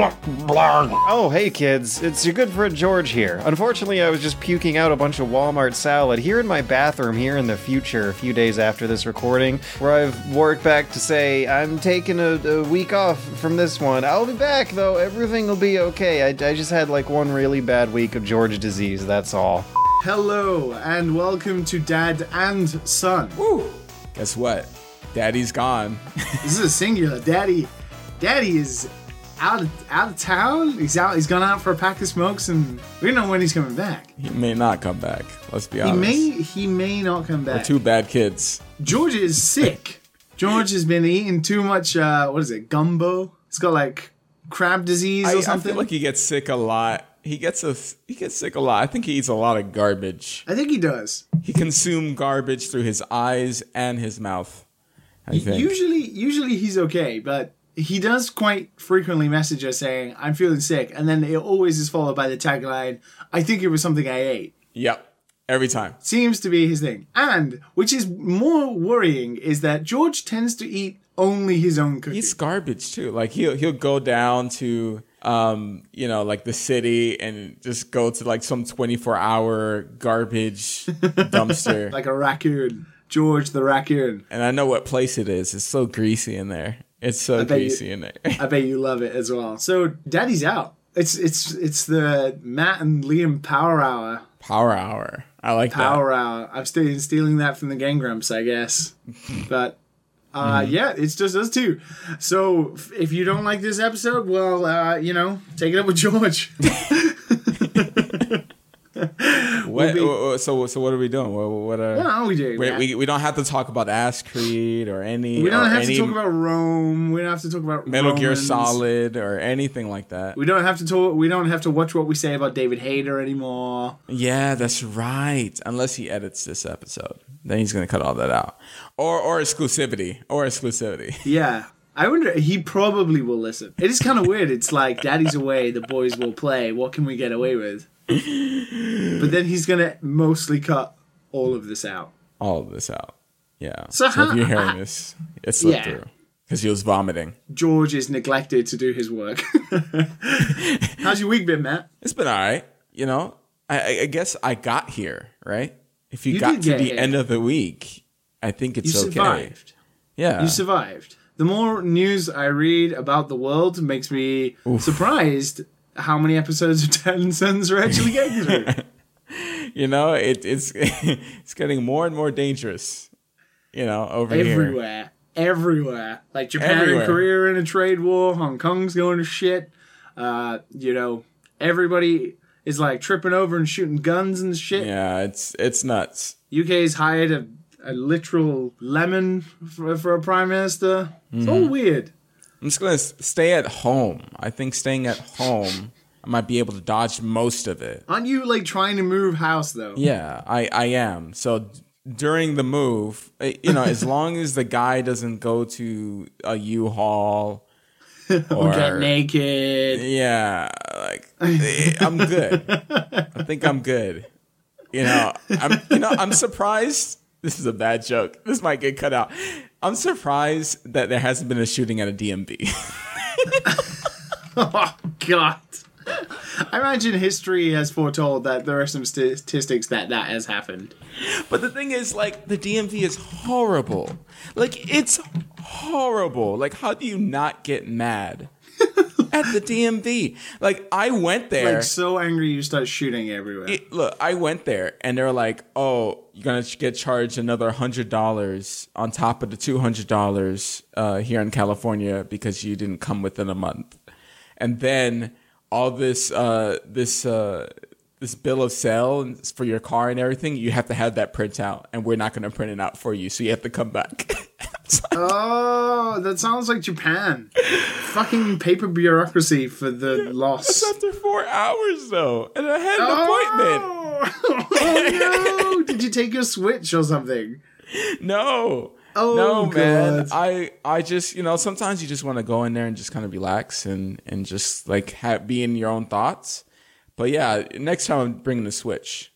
Oh, hey kids, it's your good friend George here. Unfortunately, I was just puking out a bunch of Walmart salad here in my bathroom here in the future, a few days after this recording, where I've worked back to say, I'm taking a, a week off from this one. I'll be back though, everything will be okay. I, I just had like one really bad week of George disease, that's all. Hello and welcome to Dad and Son. Woo! Guess what? Daddy's gone. This is a singular. Daddy, Daddy is out of out of town. He's out. He's gone out for a pack of smokes, and we don't know when he's coming back. he may not come back. Let's be honest. He may he may not come back. We're two bad kids. George is sick. George has been eating too much. Uh, what is it? Gumbo. He's got like crab disease I, or I something. feel like he gets sick a lot. He gets a he gets sick a lot. I think he eats a lot of garbage. I think he does. He consumes garbage through his eyes and his mouth. I think. Usually, usually he's okay, but he does quite frequently message us saying, "I'm feeling sick," and then it always is followed by the tagline, "I think it was something I ate." Yep. Every time. Seems to be his thing, and which is more worrying is that George tends to eat only his own cooking. He's garbage too. Like he'll he'll go down to um you know like the city and just go to like some 24 hour garbage dumpster. like a raccoon, George the raccoon. and I know what place it is. It's so greasy in there. It's so greasy in there. I bet you love it as well. So, Daddy's out. It's it's it's the Matt and Liam Power Hour. Power hour. I like Power Hour. I'm still stealing that from the Game Grumps, I guess. But uh, Mm-hmm. yeah, it's just us two. So if you don't like this episode, well, uh, you know, take it up with George. What, be- wha- wha- so so what are we doing? What, what are, what are we doing? we, we we don't have to talk about Ass Creed or any. We don't have to talk about Rome. We don't have to talk about Metal Gear Solid or anything like that. We don't have to talk. We don't have to watch what we say about David Hayter anymore. Yeah, that's right. Unless he edits this episode, then he's gonna cut all that out. Or or exclusivity. Or exclusivity. Yeah. I wonder, he probably will listen. It is kind of weird. It's like, daddy's away, the boys will play. What can we get away with? But then he's going to mostly cut all of this out. All of this out. Yeah. So So, how- if you're hearing how- this, it slipped Yeah. through because he was vomiting. George is neglected to do his work. How's your week been, Matt? It's been all right. You know, I, I- I guess I got here right. If you, You got to the here. end of the week, I think it's You okay. survived. Yeah. You survived. The more news I read about the world makes me surprised how many episodes of Ten Sons are actually getting through. you know, it, it's it's getting more and more dangerous. You know, over here. everywhere, everywhere. Like Japan Everywhere. and Korea in a trade war. Hong Kong's going to shit. Uh, you know, everybody is like tripping over and shooting guns and shit. Yeah, it's it's nuts. UK's hired a, a literal lemon for, for a prime minister. It's Mm-hmm. all weird. I'm just gonna stay at home. I think staying at home, I might be able to dodge most of it. Aren't you like trying to move house though? Yeah, I I am. So d- during the move, eh, you know, as long as the guy doesn't go to a U-Haul or Get naked. yeah, like eh, I'm good. I think I'm good. You know, I'm you know I'm surprised. This is a bad joke. This might get cut out. I'm surprised that there hasn't been a shooting at a DMV. Oh God. I imagine history has foretold that there are some statistics that that has happened. But the thing is, like, the DMV is horrible. Like, it's horrible. Like, how do you not get mad at the DMV? Like, I went there. Like so angry you start shooting everywhere. It- look, I went there and they're like, "Oh, you're gonna get charged another hundred dollars on top of the two hundred dollars uh, here in California because you didn't come within a month." And then all this, uh, this, uh, this bill of sale for your car and everything, you have to have that print out, and we're not gonna print it out for you, so you have to come back. Like, Oh, that sounds like Japan. Fucking paper bureaucracy for the loss. It's after four hours though, and I had an appointment. Oh, oh no! Did you take your Switch or something? No. Oh, no, man. I I just you know sometimes you just want to go in there and just kind of relax and and just like have, be in your own thoughts. But yeah, next time I'm bringing the Switch.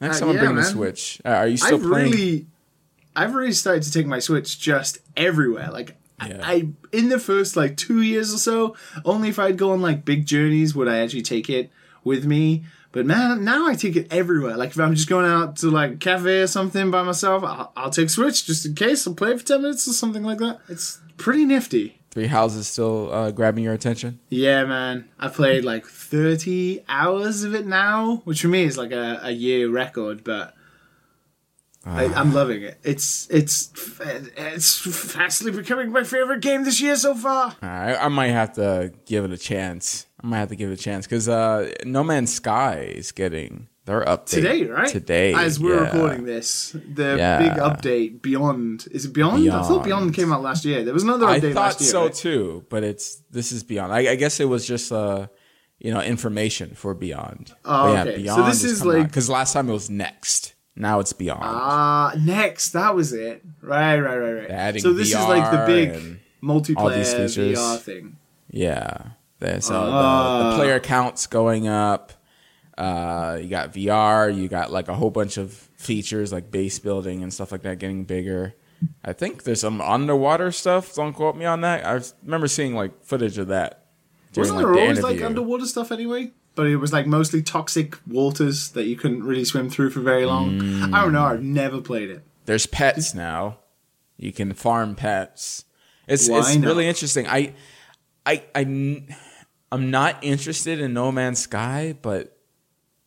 Next Uh, time I'm yeah, bringing the. Switch. Uh, are you still I've playing? really, I've really started to take my Switch just everywhere. Like Yeah. I in the first like two years or so, only if I'd go on like big journeys would I actually take it with me. But man, now I take it everywhere. Like if I'm just going out to like a cafe or something by myself, I'll, I'll take Switch just in case. I'll play it for ten minutes or something like that. It's pretty nifty. Three houses still uh, grabbing your attention. Yeah, man. I played like 30 hours of it now, which for me is like a, a year record, but I, I'm loving it. It's it's it's fastly becoming my favorite game this year so far. I, I might have to give it a chance. I might have to give it a chance because uh, No Man's Sky is getting their update Today, right? Today, As we're yeah. recording this, the Yeah. big update Beyond is it Beyond? I thought Beyond. Beyond came out last year. There was another I update thought year. I thought so right? too, but it's this is Beyond. I, I guess it was just uh, you know, information for Beyond. Oh, yeah, okay. So this is like- because last time it was Next. Now it's Beyond. Ah, next, that was it. Right, right, right, right. Adding so this is like the big multiplayer. VR thing. Yeah. There- So the, Ah. the player count's going up. Uh, you got VR. You got like a whole bunch of features like base building and stuff like that getting bigger. I think there's some underwater stuff. Don't quote me on that. I remember seeing like footage of that. During, Wasn't like, there the always like underwater stuff anyway? But it was like mostly toxic waters that you couldn't really swim through for very long. Mm. I don't know. I've never played it. There's pets now. You can farm pets. It's Why it's not? really interesting. I I I I'm not interested in No Man's Sky, but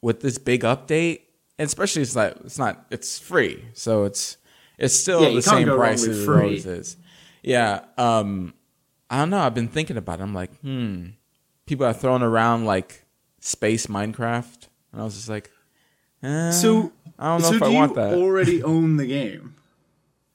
with this big update, especially it's like it's not it's free, so it's it's still Yeah, the same price as it always is. Yeah. Um I don't know. I've been thinking about it. I'm like, hmm. People are throwing around like space Minecraft. And I was just like, eh, So, I don't know so if do I you want that. already own the game?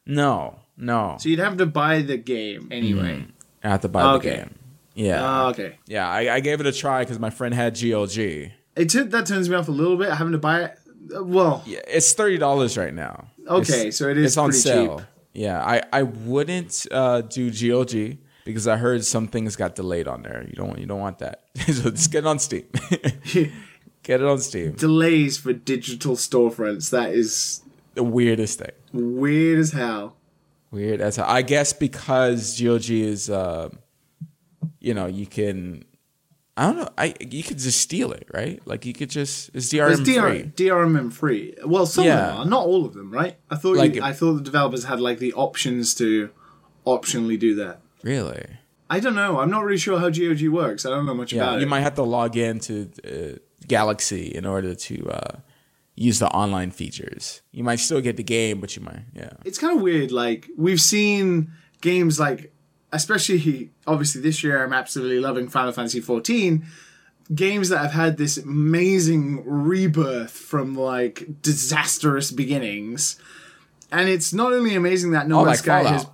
no, no. So you'd have to buy the game anyway. I have to buy Okay. the game. Yeah. Ah, okay. yeah, I, I gave it a try because my friend had GOG. It t- that turns me off a little bit having to buy it. Uh, Well, Yeah, it's thirty dollars right now. Okay, It's- so it is it's on sale. cheap. Yeah, I I wouldn't uh, do GOG because I heard some things got delayed on there. You don't you don't want that. so just get it on Steam. get it on Steam. delays for digital storefronts. That is The weirdest thing. weird as hell. Weird as hell. I guess because GOG is, uh, you know, you can. I don't know. I you could just steal it, right? Like you could just it's DRM It's DR, free. DRM free. Well, some Yeah. of them are, not all of them, right? I thought Like- you, I thought the developers had like the options to optionally do that. Really? I don't know. I'm not really sure how GOG works. I don't know much Yeah, about you it. You might have to log into uh, Galaxy in order to uh, use the online features. You might still get the game, but you might, yeah. it's kind of weird. Like we've seen games like, especially obviously this year, I'm absolutely loving Final Fantasy 14. Games that have had this amazing rebirth from like disastrous beginnings, and it's not only amazing that No Oh, Man's like Sky Fallout. has.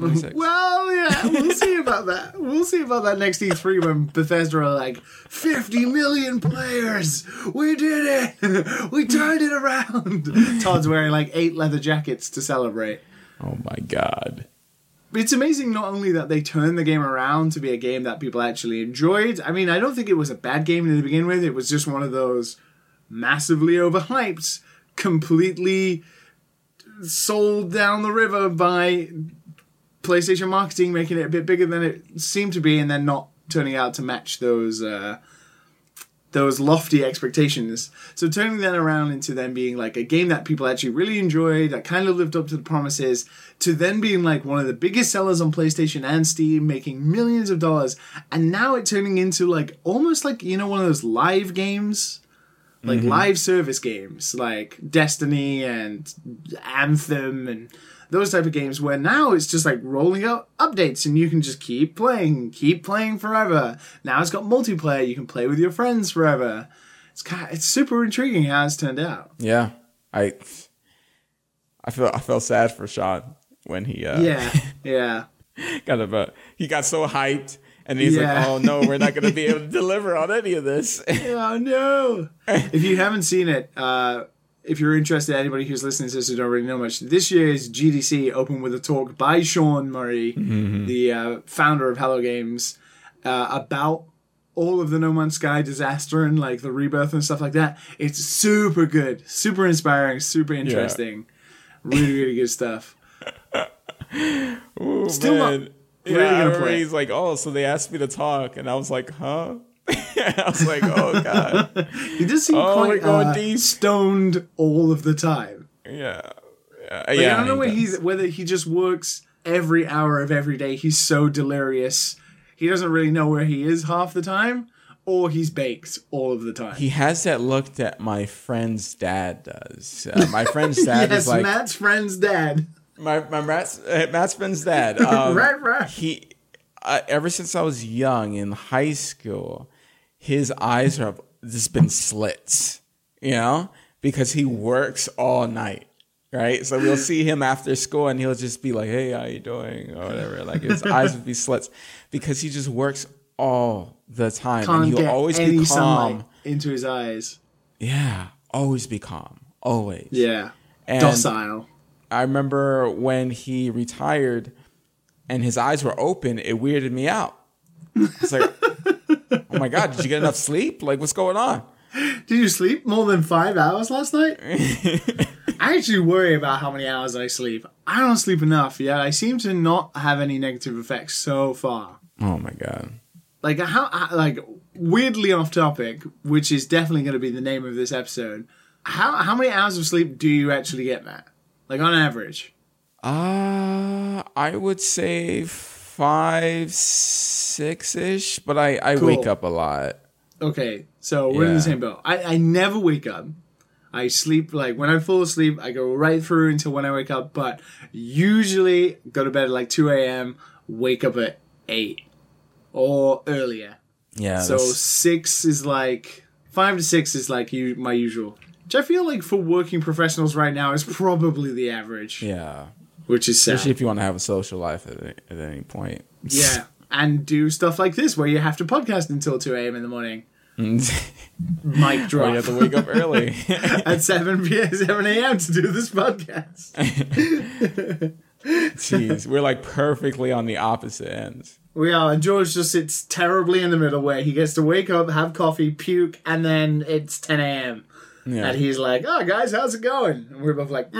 76. Well, yeah, we'll see about that. We'll see about that next E3 when Bethesda are like, 50 million players! We did it! We turned it around! Todd's wearing like eight leather jackets to celebrate. oh my god. It's amazing not only that they turned the game around to be a game that people actually enjoyed. I mean, I don't think it was a bad game to begin with. It was just one of those massively overhyped, completely sold down the river by PlayStation marketing, making it a bit bigger than it seemed to be, and then not turning out to match those uh, those lofty expectations. So turning that around into then being like a game that people actually really enjoyed, that kind of lived up to the promises, to then being like one of the biggest sellers on PlayStation and Steam, making millions of dollars, and now it turning into like almost like you know one of those live games. Like live service games, like Destiny and Anthem and those type of games where now it's just like rolling out updates and you can just keep playing, keep playing forever. Now it's got multiplayer, you can play with your friends forever. It's kind it's super intriguing how it's turned out. Yeah. I I feel I felt sad for Sean when he uh Yeah, yeah. got about he got so hyped and he's Yeah. like, "Oh no, we're not going to be able to deliver on any of this." oh no! if you haven't seen it, uh, if you're interested, anybody who's listening to this who don't really know much, this year's GDC opened with a talk by Sean Murray, the uh, founder of Hello Games, uh, about all of the No Man's Sky disaster and like the rebirth and stuff like that. It's super good, super inspiring, super interesting, really really good stuff. Ooh, Still not man. really yeah, I gonna remember play. he's like, oh, so they asked me to talk, and I was like, huh? I was like, oh god, He does seem Oh, quite going uh, stoned all of the time. yeah, yeah. Like, yeah I don't know he whether, he's, whether he just works every hour of every day. He's so delirious. He doesn't really know where he is half the time, or he's baked all of the time. He has that look that my friend's dad does. Uh, my friend's dad yes, is like Matt's friend's dad. my my Matt's, uh, Matt's friend's dad. Um, Right, right. He uh, ever since I was young in high school, his eyes have just been slits. You know, because he works all night. Right, so we'll see him after school, and he'll just be like, "Hey, how you doing?" or whatever. Like his eyes would be slits because he just works all the time, Can't and he'll always be calm. into his eyes. Yeah, always be calm, always. Yeah, And- docile. I remember when he retired and his eyes were open, it weirded me out. It's like, oh my God, did you get enough sleep? Like, what's going on? Did you sleep more than five hours last night? I actually worry about how many hours I sleep. I don't sleep enough yet. I seem to not have any negative effects so far. Oh my God. Like how, how- like weirdly off topic, which is definitely going to be the name of this episode. How how many hours of sleep do you actually get, Matt? Like on average? Uh, I would say five, six ish, but I, I Cool. wake up a lot. Okay, so we're in the same boat. I, I never wake up. I sleep like when I fall asleep, I go right through until when I wake up. But usually go to bed at like two a.m. Wake up at eight or earlier. Yeah. so that's- six is like five to six is like you, my usual. Which I feel like for working professionals right now is probably the average, yeah. Which is sad. Especially if you want to have a social life at, at any point. yeah, and do stuff like this where you have to podcast until two a.m. in the morning. Mic or you have to wake up early. at 7 p.m. 7 a.m. to do this podcast. Jeez, we're like perfectly on the opposite ends. We are, and George just sits terribly in the middle where he gets to wake up, have coffee, puke, and then it's 10 a.m. Yeah. And he's like, oh, guys, how's it going? And we're both like,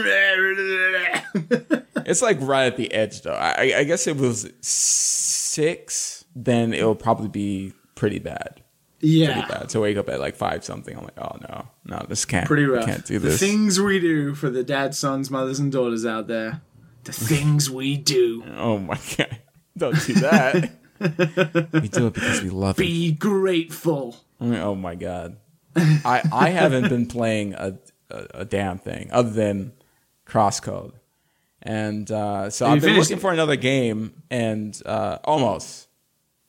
It's like right at the edge, though. I, I guess it was six, then it'll probably be pretty bad. Pretty yeah. bad to wake up at like five something. I'm like, oh no, no, this can't. Pretty rough. Can't do The this. things we do for the dads, sons, mothers, and daughters out there. The things we do. oh my god, don't do that. we do it because we love it. Be grateful. Oh my god, I I haven't been playing a a, a damn thing other than Crosscode, and uh, so Have I've been finished looking for another game, and uh, almost,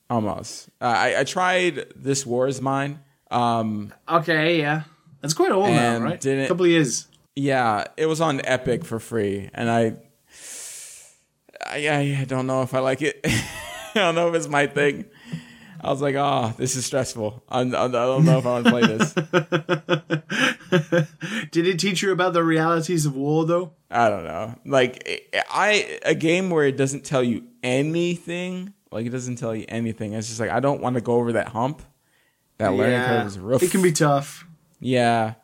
almost. Uh, I I tried This War of Mine. Um, Okay, yeah. That's quite old now, And right? didn't- A couple of years. Yeah, it was on Epic for free, and I, I, I don't know if I like it. I don't know if it's my thing. I was like, oh, this is stressful. I, I, don't know if I want to play this. Did it teach you about the realities of war, though? I don't know. Like, I a game where it doesn't tell you anything. Like, it doesn't tell you anything. It's just like I don't want to go over that hump. That learning curve is rough. It can be tough. Yeah.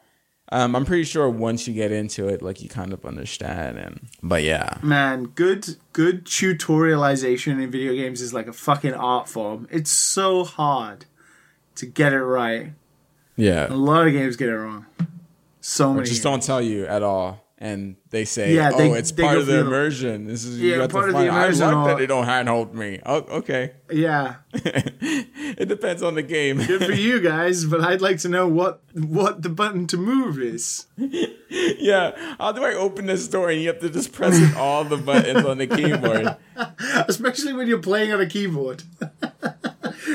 Um, I'm pretty sure once you get into it, like you kind of understand. And but yeah, Man, good good tutorialization in video games is like a fucking art form. It's so hard to get it right. Yeah, a lot of games get it wrong. So Or many. just games. don't tell you at all, and they say, Yeah, "Oh, it's part of the immersion." This is Yeah, part to of the find. I immersion like that they don't handhold me. Oh, okay. Yeah, it depends on the game. good for you guys, but I'd like to know what what the button to move is. yeah. How do I open this door and you have to just press all the buttons on the keyboard? Especially when you're playing on a keyboard.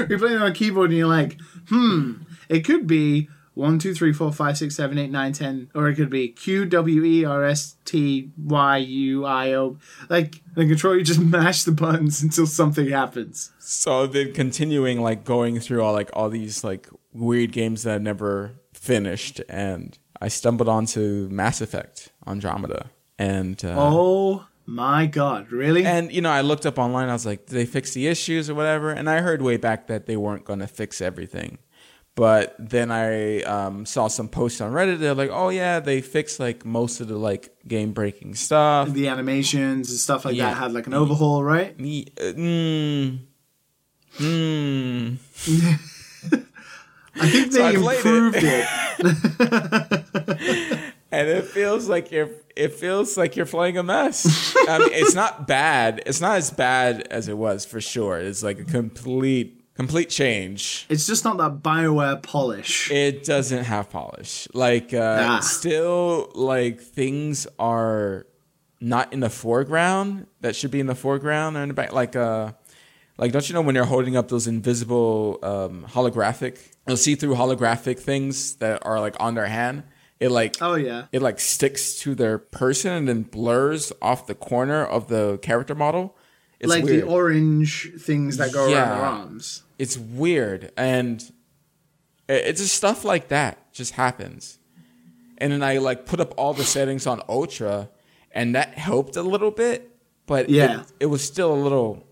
you're playing on a keyboard and you're like, hmm, it could be one, two, three, four, five, six, seven, eight, nine, ten, or it could be Q W E R S T Y U I O. Like the control, you just mash the buttons until something happens. So I've been continuing like going through all like all these like weird games that I've never finished, and I stumbled onto Mass Effect Andromeda, and uh, Oh my god, really? And you know, I looked up online. I was like, "Did they fix the issues or whatever?" And I heard way back that they weren't going to fix everything, But then I um, saw some posts on Reddit. They're like, "Oh yeah, they fixed like most of the like game breaking stuff." The animations and stuff like Yeah. that had like an overhaul, right? Mm, mm. I think So they I improved it. it. and it feels like you're it feels like you're playing a mess. I mean, it's not bad. It's not as bad as it was for sure. It's like a complete complete change. It's just not that Bioware polish. It doesn't have polish. Like uh Ah. still like things are not in the foreground that should be in the foreground or in the back like uh like don't you know when you're holding up those invisible um holographic you'll see through holographic things that are like on their hand it like oh yeah. it like sticks to their person and then blurs off the corner of the character model. It's like weird. the orange things that go Yeah. around their arms. It's weird, and it's just stuff like that just happens. And then I like put up all the settings on ultra, and that helped a little bit, but Yeah. it, it was still a little,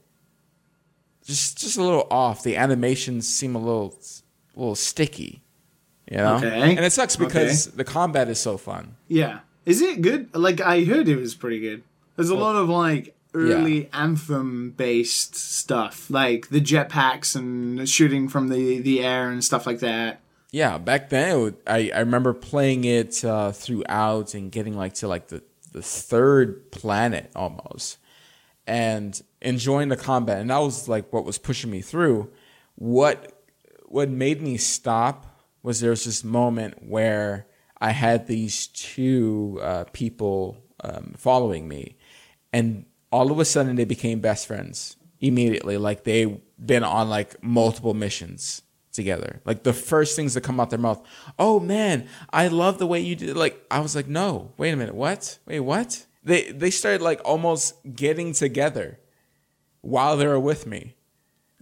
just just a little off. The animations seem a little, a little sticky, you know. Okay. And it sucks because the combat is so fun. Yeah. Is it good? Like I heard it was pretty good. There's a lot of like early anthem based stuff, like the jetpacks and shooting from the the air and stuff like that. Yeah, back then would, I I remember playing it uh, throughout and getting like to like the the third planet almost, and enjoying the combat, and that was like what was pushing me through. What what made me stop was there was this moment where I had these two uh, people um, following me, and all of a sudden they became best friends immediately. Like they been on like multiple missions together. Like the first things that come out their mouth, oh man, I love the way you did. Like I was like, no, wait a minute, what? Wait, what? They they started like almost getting together while they were with me,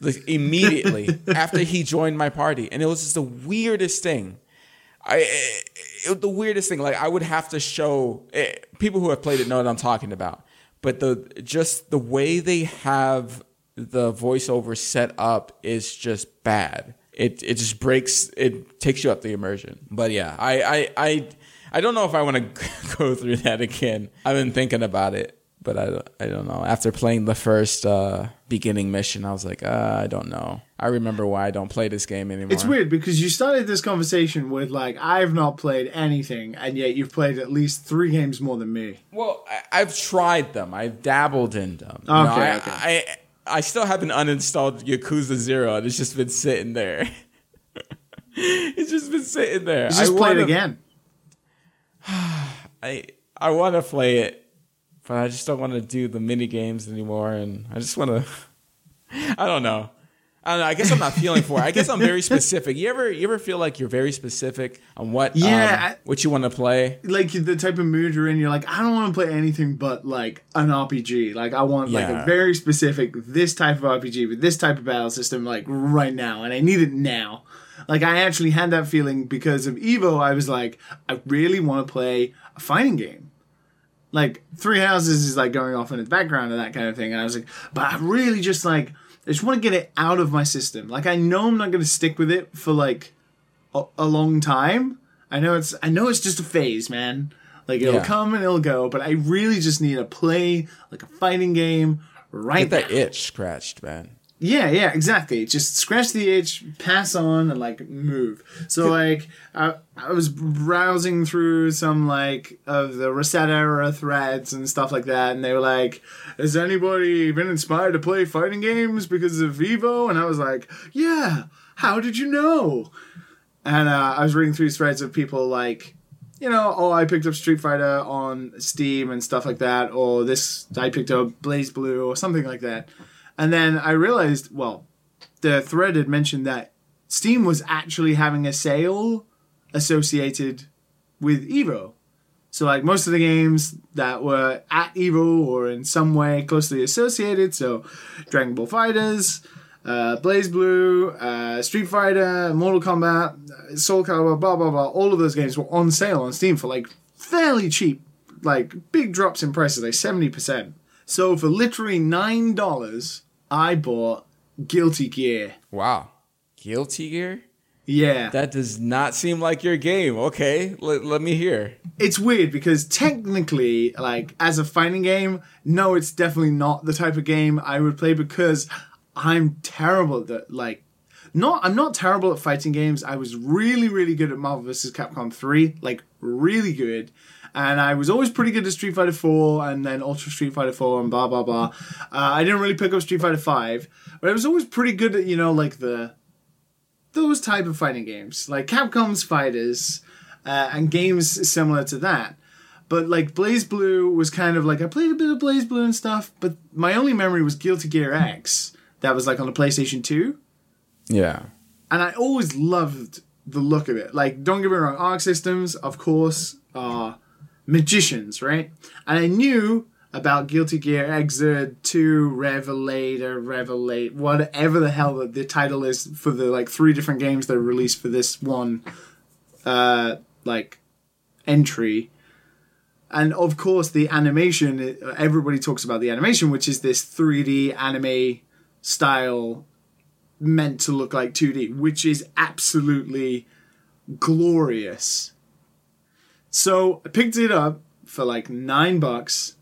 like immediately after he joined my party, and it was just the weirdest thing. I it, it- the weirdest thing. Like I would have to show eh, people who have played it know what I'm talking about. But the just the way they have the voiceover set up is just bad. It it just breaks. It takes you out the immersion. But yeah, I I I, I don't know if I want to go through that again. I've been thinking about it, but I don't- I don't know. After playing the first uh, beginning mission, I was like, uh, I don't know. I remember why I don't play this game anymore. It's weird because you started this conversation with like I've not played anything, and yet you've played at least three games more than me. Well, I, I've tried them. I've dabbled in them. You Okay, know, I, okay. I I still haven't uninstalled Yakuza Zero. and It's just been sitting there. it's just been sitting there. You just I play it wanna- again. I I want to play it, but I just don't want to do the mini games anymore, and I just want to. I don't know. I don't know. I guess I'm not feeling for it. I guess I'm very specific. You ever you ever feel like you're very specific on what Yeah, um, I- what you want to play? Like the type of mood you're in, you're like, I don't want to play anything but like an RPG. Like I want like a very specific this type of RPG with this type of battle system, like right now, and I need it now. Like I actually had that feeling because of Evo. I was like, I really want to play a fighting game. Like Three Houses is like going off in the background and that kind of thing, and I was like, but I really just like I just want to get it out of my system. Like I know I'm not going to stick with it for like a, a long time. I know it's I know it's just a phase, man. Like it'll Yeah. come and it'll go, but I really just need to play like a fighting game right Get that now. itch scratched, man. Yeah, yeah, exactly. Just scratch the itch, pass on, and like move. So like, I, I was browsing through some like of the ResetEra threads and stuff like that, and they were like, "Has anybody been inspired to play fighting games because of Evo?" And I was like, "Yeah." How did you know? And uh, I was reading through threads of people like, you know, oh, I picked up Street Fighter on Steam and stuff like that, or this, I picked up BlazBlue or something like that. And then I realized, well, the thread had mentioned that Steam was actually having a sale associated with Evo. So, like, most of the games that were at Evo or in some way closely associated, so Dragon Ball FighterZ, uh, BlazBlue, uh, Street Fighter, Mortal Kombat, Soul Calibur, blah, blah, blah, all of those games were on sale on Steam for, like, fairly cheap. Like, big drops in prices, like 70%. So, for literally $9, I bought Guilty Gear. Wow. Guilty Gear? Yeah. That does not seem like your game. Okay, let, let me hear. it's weird because technically, like as a fighting game, no, it's definitely not the type of game I would play because I'm terrible at that. Like, not I'm not terrible at fighting games. I was really really good at Marvel vs. Capcom three, like really good. And I was always pretty good at Street Fighter 4 and then Ultra Street Fighter 4 and blah, blah, blah. Uh, I didn't really pick up Street Fighter 5, but I was always pretty good at, you know, like the those type of fighting games, like Capcom's Fighters, uh, and games similar to that. But like BlazBlue was kind of like I played a bit of BlazBlue and stuff, but my only memory was Guilty Gear X. That was like on the PlayStation 2. Yeah. And I always loved the look of it. Like, don't get me wrong, Arc Systems, of course, are magicians, right? And I knew about Guilty Gear Xrd 2, Revelator, Revelate, whatever the hell the, the title is for the like three different games that are released for this one uh like entry. And of course the animation everybody talks about the animation which is this 3D anime style meant to look like 2D, which is absolutely glorious. So I picked it up for like nine bucks.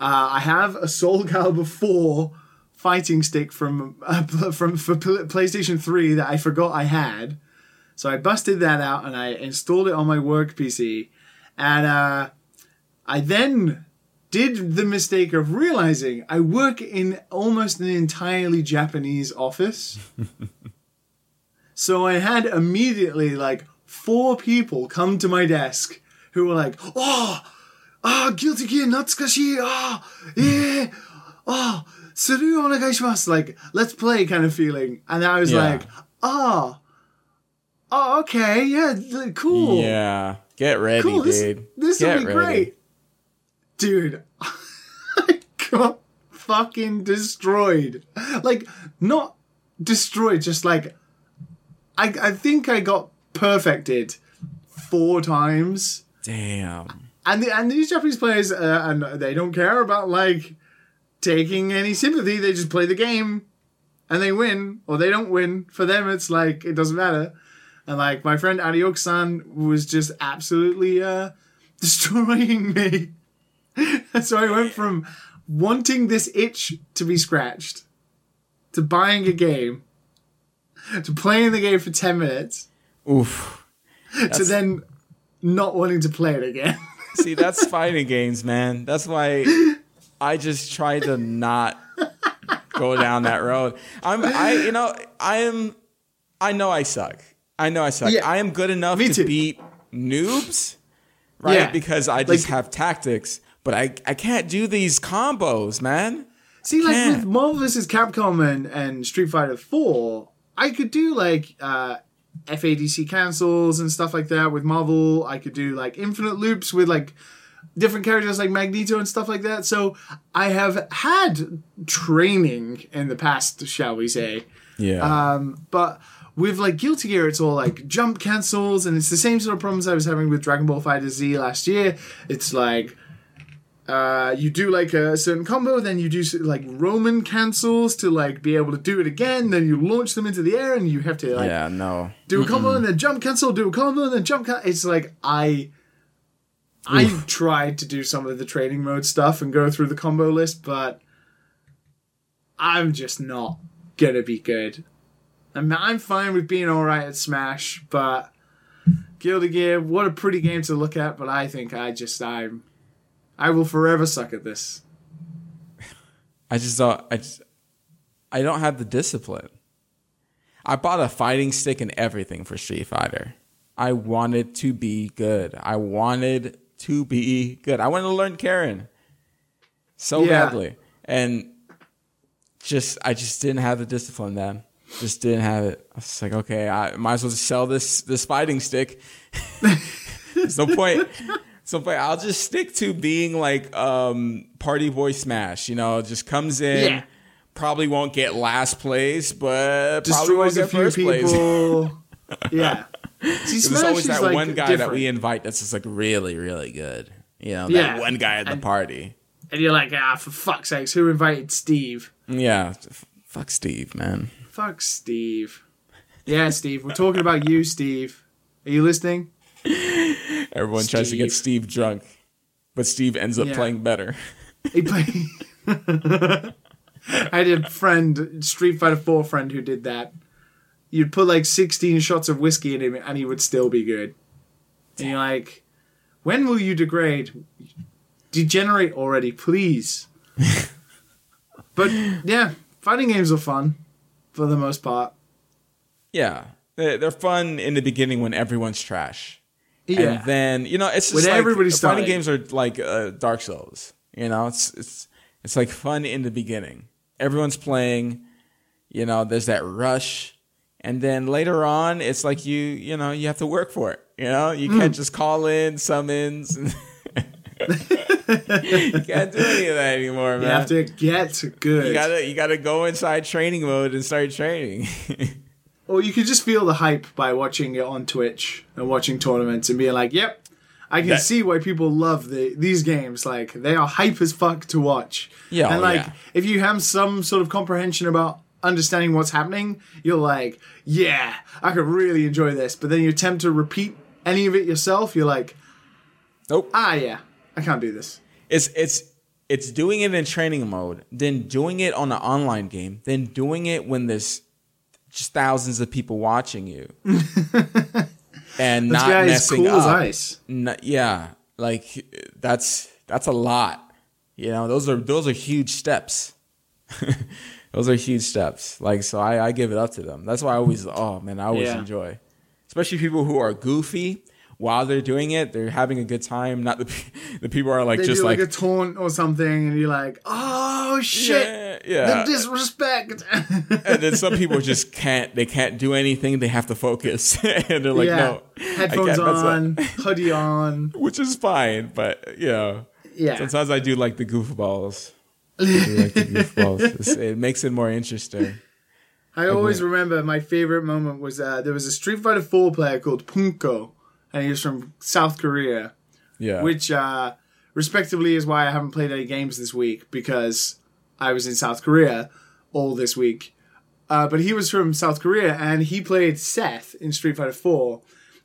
Uh, I have a Soul Calibur 4 fighting stick from uh, from for PlayStation 3 that I forgot I had. So I busted that out and I installed it on my work PC. And uh, I then did the mistake of realizing I work in almost an entirely Japanese office. so I had immediately like four people come to my desk who were like, "Oh, ah, Guilty Gear Natsukashi, ah, yeah, oh, Suru onegaishimasu," like let's play kind of feeling, and I was Yeah. like, "Ah, oh, okay, yeah, cool, Yeah. Get ready, cool, this dude. this will Get be ready. great, dude." I got fucking destroyed, like not destroyed, just like I I think I got perfected four times Damn. and the, and these Japanese players, uh, and they don't care about like taking any sympathy. They just play the game, and they win or they don't win. For them, it's like it doesn't matter. And like my friend Arioka-san was just absolutely uh, destroying me. so I went from wanting this itch to be scratched to buying a game to playing the game for ten minutes Oof. to then not wanting to play it again. See, that's fighting games, man. That's why I just try to not go down that road. I'm I you know, I am I know I suck. I know I suck. Yeah. I am good enough to too. beat noobs, right? Yeah. Because I just Like- have tactics, but I I can't do these combos, man. See, like with Marvel vs. Capcom and, and Street Fighter 4, I could do like uh, FADC cancels and stuff like that with Marvel. I could do like infinite loops with like different characters like Magneto and stuff like that. So I have had training in the past, shall we say. Yeah. Um, but with like Guilty Gear, it's all like jump cancels, and it's the same sort of problems I was having with Dragon Ball FighterZ last year. It's like uh, you do like a certain combo, then you do like Roman cancels to like be able to do it again. Then you launch them into the air, and you have to like yeah, no. do a combo and then jump cancel, do a combo and then jump cancel. It's like I. I tried to do some of the training mode stuff and go through the combo list, but I'm just not gonna be good. I'm, I'm fine with being alright at Smash, but Guilty Gear, what a pretty game to look at, but I think I just, I'm, I will forever suck at this. I just don't. I just. I don't have the discipline. I bought a fighting stick and everything for Street Fighter. I wanted to be good. I wanted to be good. I wanted to learn Karin so Yeah. badly, and just I just didn't have the discipline. Then just didn't have it. I was like, okay, I might as well just sell this this fighting stick. There's no point. So but I'll just stick to being like um party boy smash, you know, just comes in, Yeah. probably won't get last place, but probably won't Destroys a few first place. people. yeah. See, There's always is that like one guy that we invite that's just like really, really good. You know, Yeah. that one guy at the And- party. And you're like, ah, for fuck's sakes, who invited Steve? Yeah. f- Fuck Steve, man. Fuck Steve. Yeah, Steve. We're talking about you, Steve. Are you listening? Everyone tries to get Steve drunk, but Steve ends up Yeah. playing better. He play- I had a friend, Street Fighter 4 friend, who did that. You'd put like 16 shots of whiskey in him and he would still be good. And you're like, when will you degrade? Degenerate already, please. but yeah, fighting games are fun for the most part. Yeah, they're fun in the beginning when everyone's trash. Yeah. And then you know it's just When like everybody's fighting starting. games are like uh, Dark Souls. You know, it's it's it's like fun in the beginning. Everyone's playing. You know, there's that rush, and then later on, it's like you you know you have to work for it. You know, you Mm. can't just call in summons. And you can't do any of that anymore, man. you have to get good. you gotta you gotta go inside training mode and start training. Or you could just feel the hype by watching it on Twitch and watching tournaments and being like, "Yep, I can That- see why people love the these games. Like they are hype as fuck to watch." Yeah, and oh, like yeah. if you have some sort of comprehension about understanding what's happening, you're like, "Yeah, I could really enjoy this." But then you attempt to repeat any of it yourself, you're like, nope. "Ah, yeah, I can't do this." it's it's it's doing it in training mode, then doing it on an online game, then doing it when there's just thousands of people watching you, and not messing cool up. ice. N- yeah, like that's that's a lot. You know, those are those are huge steps. those are huge steps. Like so, I, I give it up to them. That's why I always oh man, I always Yeah. enjoy, especially people who are goofy. While they're doing it, they're having a good time. Not the the people are like They just like, like a taunt or something, and you're like, "Oh shit, yeah, yeah. the disrespect." and then some people just can't they can't do anything they have to focus and they're like no headphones can't mess up." on, hoodie on. which is fine but you know Yeah, sometimes i do like the goofballs I do like the goofballs it makes it more interesting I always remember my favorite moment was uh, there was a Street Fighter 4 player called Poongko, and he was from South Korea, yeah which uh, respectively is why I haven't played any games this week because I was in South Korea all this week. Uh, but he was from South Korea and he played Seth in Street Fighter 4.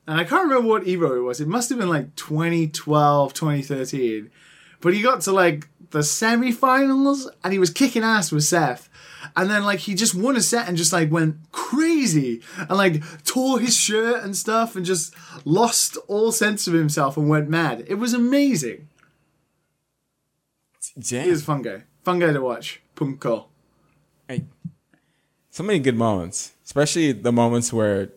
And I can't remember what Evo it was. It must have been like 2012, 2013. But he got to like the semifinals and he was kicking ass with Seth. And then like he just won a set and just like went crazy and like tore his shirt and stuff and just lost all sense of himself and went mad. It was amazing. Damn. He a fun guy. Fun guy to watch. Poongko. Hey, so many good moments especially the moments where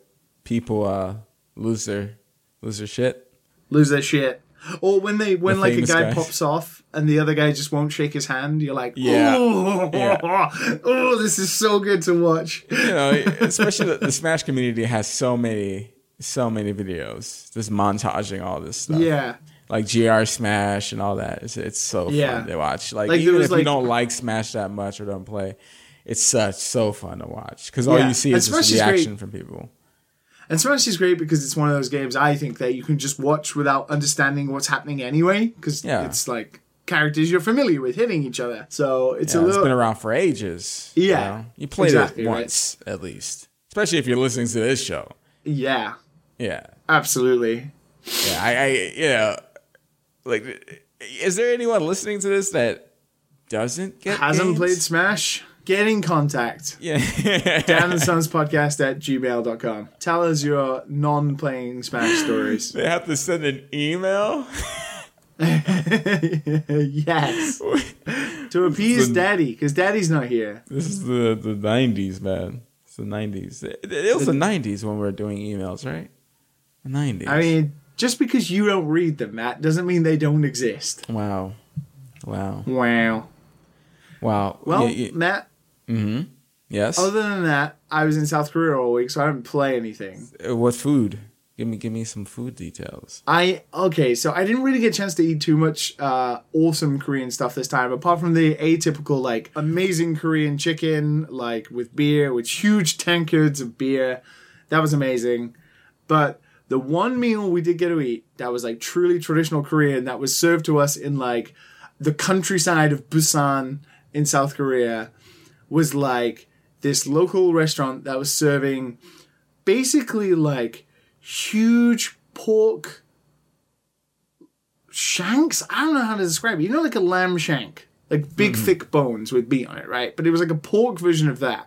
people uh lose their lose their shit Lose their shit. Or when they when The like a guy guy. pops off and the other guy just won't shake his hand, you're like, Yeah. oh, Yeah. oh, this is so good to watch. you know, especially the, the Smash community has so many, so many videos just montaging all this stuff. Yeah. like GR Smash and all that. It's it's so Yeah. fun to watch. Like, Like, even if you don't like Smash that much or don't play, it's such so fun to watch because all Yeah. you see is just is great. reaction from people. And Smash is great because it's one of those games I think that you can just watch without understanding what's happening anyway, because Yeah. it's like characters you're familiar with hitting each other. So it's Yeah, a it's little been around for ages. you Yeah, know? you played exactly, it right. once at least, especially if you're listening to this show. yeah, Yeah, absolutely. yeah. I, I you know, like, is there anyone listening to this that doesn't get Hasn't games? played Smash? Get in contact. Yeah. Dad and Sons podcast at gmail.com. Tell us your non playing Smash stories. They have to send an email. yes. To appease the- daddy, because daddy's not here. This is the the nineties, man. It's the nineties. It, it was the nineties when we were doing emails, right? The nineties. I mean, just because you don't read them, Matt, doesn't mean they don't exist. wow, wow, Wow. wow. Well, Yeah, yeah. Matt, yes. other than that, I was in South Korea all week, so I didn't play anything. Uh, what food? Give me, give me some food details. I okay, so I didn't really get a chance to eat too much uh, awesome Korean stuff this time, apart from the atypical like amazing Korean chicken, like with beer, with huge tankards of beer. That was amazing. But the one meal we did get to eat that was like truly traditional Korean that was served to us in like the countryside of Busan in South Korea was like this local restaurant that was serving basically like huge pork shanks. I don't know how to describe it. You know, like a lamb shank, like big mm-hmm. thick bones with meat on it, right? But it was like a pork version of that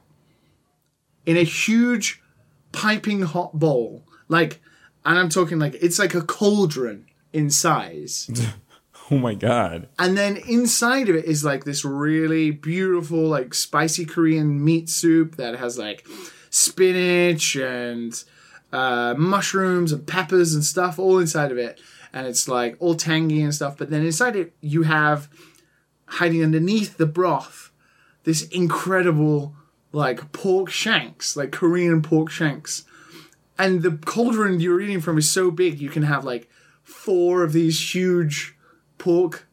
in a huge piping hot bowl. Like, and I'm talking like it's like a cauldron in size. Oh my god. And then inside of it is like this really beautiful, like spicy Korean meat soup that has like spinach and uh, mushrooms and peppers and stuff all inside of it. And it's like all tangy and stuff. But then inside it, you have hiding underneath the broth this incredible like pork shanks, like Korean pork shanks. And the cauldron you're eating from is so big, you can have like four of these huge pork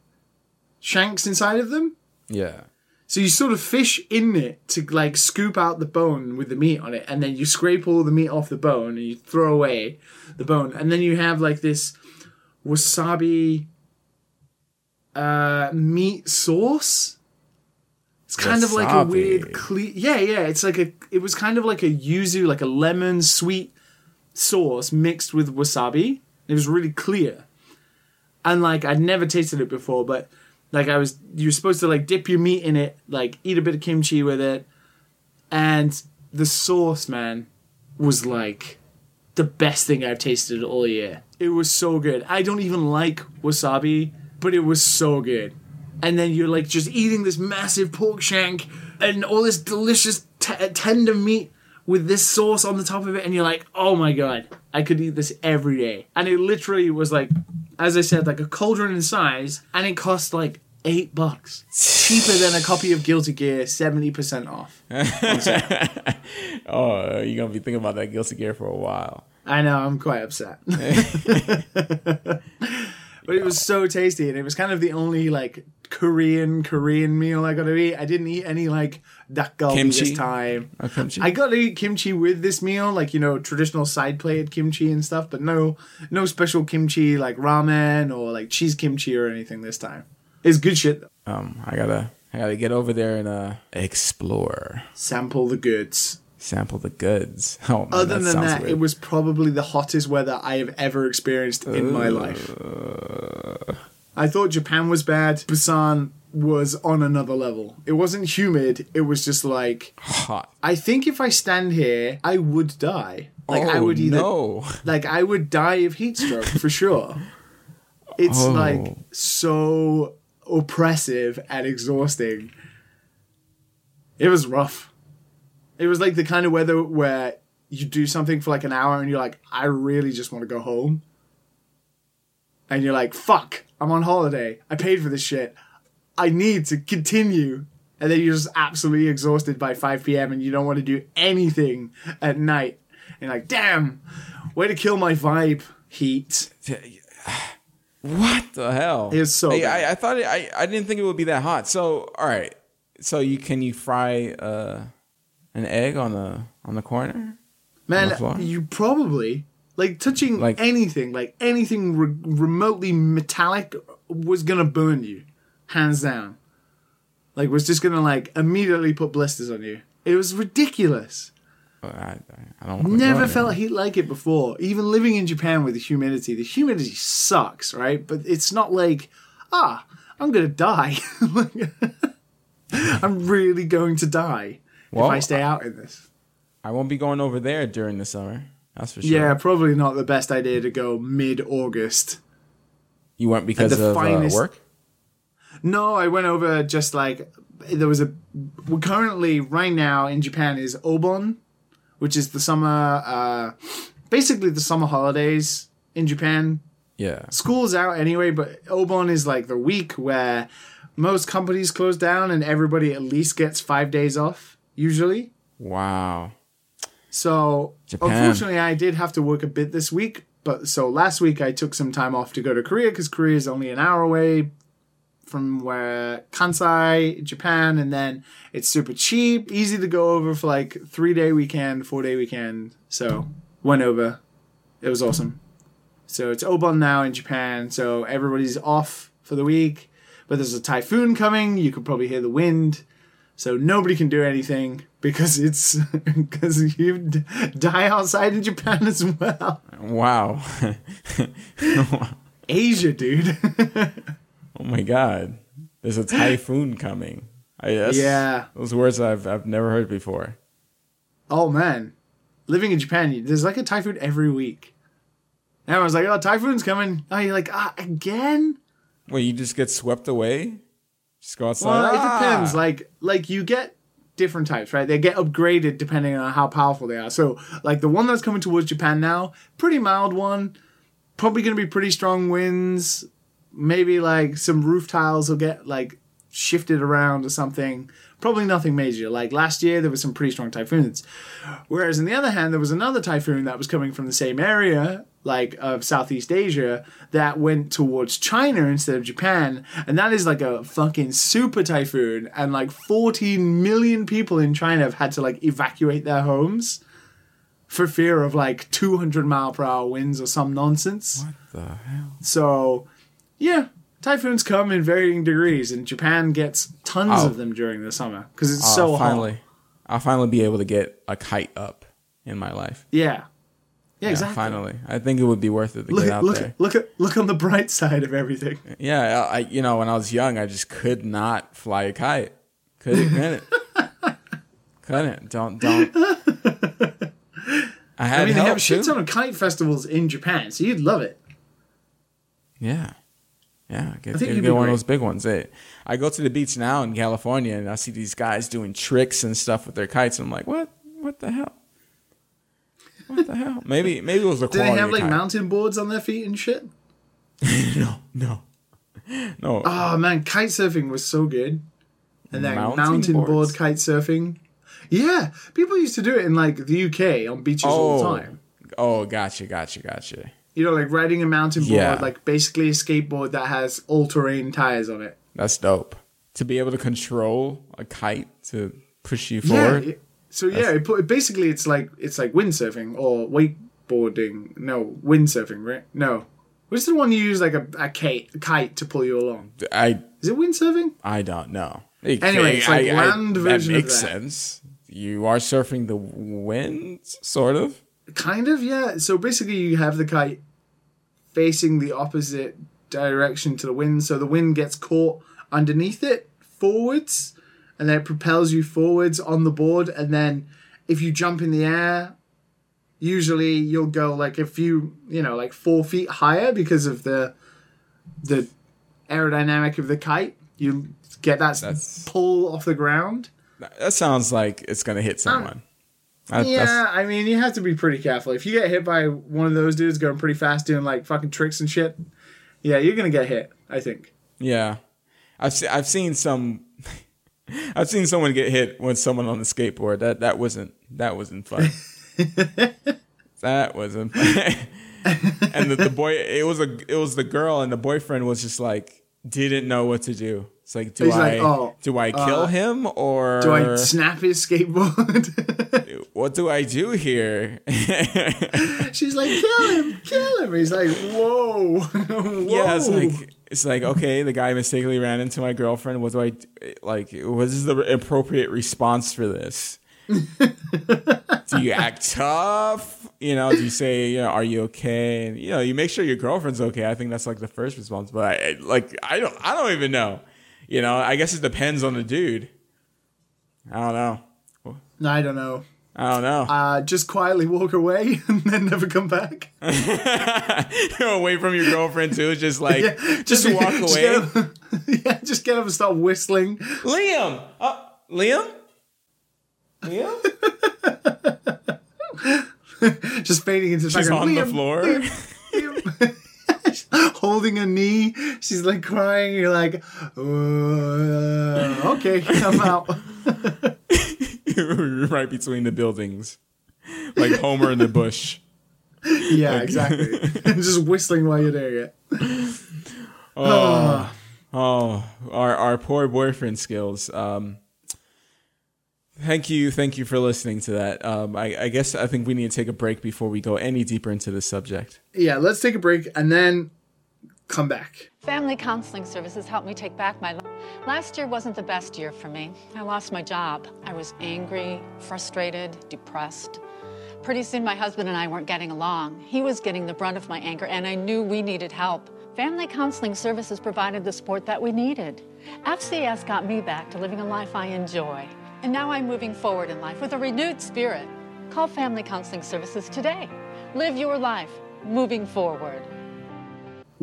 shanks inside of them. Yeah. So you sort of fish in it to like scoop out the bone with the meat on it, and then you scrape all the meat off the bone and you throw away the bone, and then you have like this wasabi uh, meat sauce. It's kind of like a weird cle- yeah, yeah. It's like a it was kind of like a yuzu, like a lemon sweet sauce mixed with wasabi. It was really clear, and like I'd never tasted it before, but like I was you're supposed to like dip your meat in it, like eat a bit of kimchi with it, and the sauce, man, was like the best thing I've tasted all year. It was so good. I don't even like wasabi, but it was so good. And then you're like just eating this massive pork shank and all this delicious t- tender meat with this sauce on the top of it, and you're like, oh my god, I could eat this every day. And it literally was like, as I said, like a cauldron in size, and it cost like eight bucks, cheaper than a copy of Guilty Gear, seventy percent off. Oh, you're gonna be thinking about that guilty gear for a while. I know, I'm quite upset. but it was so tasty, and it was kind of the only like Korean Korean meal I got to eat. I didn't eat any like dakgalbi Kimchi? this time. Oh, kimchi? I got to eat kimchi with this meal, like you know traditional side plated kimchi and stuff, but no no special kimchi like ramen or like cheese kimchi or anything this time. It's good shit. Though. Um, I gotta, I gotta get over there and uh, explore, Sample the goods. sample the goods. Oh, man, Other that than that, weird. it was probably the hottest weather I have ever experienced in my life. I thought Japan was bad. Busan was on another level. It wasn't humid. It was just like hot. I think if I stand here, I would die. Like I Oh, would either no. like I would die of heat stroke for sure. It's Oh. like so oppressive and exhausting. It was rough. It was like the kind of weather where you do something for like an hour and you're like, I really just want to go home. And you're like, fuck, I'm on holiday. I paid for this shit. I need to continue. And then you're just absolutely exhausted by 5 p.m. and you don't want to do anything at night. And you're like, damn, way to kill my vibe, heat. What the hell? It was so I, bad. I, I thought it, I, I didn't think it would be that hot. So all right. So you can you fry uh, an egg on the on the corner? On the? Man, you probably like touching Like- anything, like anything re- remotely metallic was gonna burn you, hands down. Like was just gonna like immediately put blisters on you. It was ridiculous. I, I, don't Never felt heat like it before. Even living in Japan with the humidity, the humidity sucks, right? But it's not like, ah, I'm gonna die. I'm really going to die Well, if I stay out in this. I won't be going over there during the summer. That's for sure. Yeah, probably not the best idea to go mid August. You went because the of uh, work. No, I went over just like there was a. Well, currently, right now in Japan is Obon, which is the summer, uh, basically the summer holidays in Japan. Yeah. School's out anyway, but Obon is like the week where most companies close down and everybody at least gets five days off, usually. Wow. So Japan. unfortunately, I did have to work a bit this week. But so last week I took some time off to go to Korea because Korea is only an hour away from where Kansai, Japan, and then it's super cheap, easy to go over for like three day weekend, four day weekend. So went over. It was awesome. So it's Obon now in Japan. So everybody's off for the week. But there's a typhoon coming. You could probably hear the wind. So nobody can do anything because it's because you die outside in Japan as well. Wow. Asia, dude. oh my god. There's a typhoon coming. I, that's, Yeah. Those words I've I've never heard before. oh man, living in Japan, there's like a typhoon every week. Everyone's like, "Oh, typhoon's coming." Oh, you're like, "Ah, again?" Well, you just get swept away. Just go outside. Well, it Ah! depends. Like, like you get different types, right? They get upgraded depending on how powerful they are. So, like the one that's coming towards Japan now, pretty mild one. Probably going to be pretty strong winds. Maybe like some roof tiles will get like shifted around or something. Probably nothing major. Like last year, there was some pretty strong typhoons. Whereas on the other hand, there was another typhoon that was coming from the same area, like of Southeast Asia, that went towards China instead of Japan, and that is like a fucking super typhoon, and like 14 million people in China have had to like evacuate their homes for fear of like 200 mile per hour winds or some nonsense. What the hell? So, yeah, typhoons come in varying degrees, and Japan gets tons I'll- of oh. them during the summer because it's I'll so hot. finally, I'll finally be able to get a kite up in my life. Yeah. Yeah, exactly. finally, I think it would be worth it to Look get out look, there. at, look at look on the bright side of everything. Yeah, I you know when I was young, I just could not fly a kite. Couldn't couldn't. couldn't. Don't don't. I had I mean, they have shit ton of kite festivals in Japan, so you'd love it. Yeah. Yeah, get, think get, get be one great. of those big ones. Hey, I go to the beach now in California and I see these guys doing tricks and stuff with their kites. And I'm like, what? What the hell? What the hell? Maybe maybe it was a Do they have like kite. mountain boards on their feet and shit? no, no, no. Oh man, kite surfing was so good. And then Mountain mountain, board kite surfing. Yeah, people used to do it in like the UK on beaches all the oh, time. oh, gotcha, gotcha, gotcha. You know, like riding a mountain board, Yeah. like basically a skateboard that has all-terrain tires on it. That's dope. To be able to control a kite to push you Yeah. forward. it- so yeah, it, put- basically it's like it's like windsurfing or wakeboarding. No, windsurfing, right? No. Which is the one you use like a, a kite, a kite to pull you along? I Is it windsurfing? I don't know. It- Anyway, it's like land that version of makes that. sense. You are surfing the wind, sort of. Kind of, yeah. So basically, you have the kite facing the opposite direction to the wind, so the wind gets caught underneath it forwards, and then it propels you forwards on the board. And then if you jump in the air, usually you'll go like a few, you know, like four feet higher because of the the aerodynamic of the kite. You get that That's- pull off the ground. That sounds like it's gonna hit someone. Um, Yeah, I mean, you have to be pretty careful. If you get hit by one of those dudes going pretty fast doing like fucking tricks and shit, yeah, you're gonna get hit. I think. yeah. I've se- I've seen some. I've seen someone get hit when someone on the skateboard. That that wasn't that wasn't fun. that wasn't. Fun. and the, the boy, it was a it was the girl, and the boyfriend was just like didn't know what to do. It's like, do He's I like, "Oh, do I kill uh, him or Do I snap his skateboard? what do I do here? She's like, kill him, kill him. He's like, whoa, whoa. Yeah, it's like it's like okay, the guy mistakenly ran into my girlfriend. What do I like? What is the appropriate response for this? do you act tough? You know, do you say, you know, are you okay? And you know, you make sure your girlfriend's okay. I think that's like the first response. But I- like I don't I don't even know. You know, I guess it depends on the dude. I don't know. I don't know. I don't know. Uh, just quietly walk away and then never come back. Away from your girlfriend too. Just like Yeah, just, walk just away. up- yeah, just get up and start whistling. Liam, uh, Liam, Liam. Just fading into the She's background. on the Liam, floor. Liam. holding a knee. She's like crying. You're like, uh, okay, I'm out. Right between the buildings, like Homer in the bush. Yeah, exactly. Just whistling while you're doing it. Oh, oh, our our poor boyfriend skills. Um, thank you, thank you for listening to that. Um, I, I guess I think we need to take a break before we go any deeper into this subject. Yeah, let's take a break and then come back. Family counseling services helped me take back my life. Last year wasn't the best year for me. I lost my job. I was angry, frustrated, depressed. Pretty soon, my husband and I weren't getting along. He was getting the brunt of my anger, and I knew we needed help. Family counseling services provided the support that we needed. FCS got me back to living a life I enjoy. And now I'm moving forward in life with a renewed spirit. Call Family Counseling Services today. Live your life moving forward.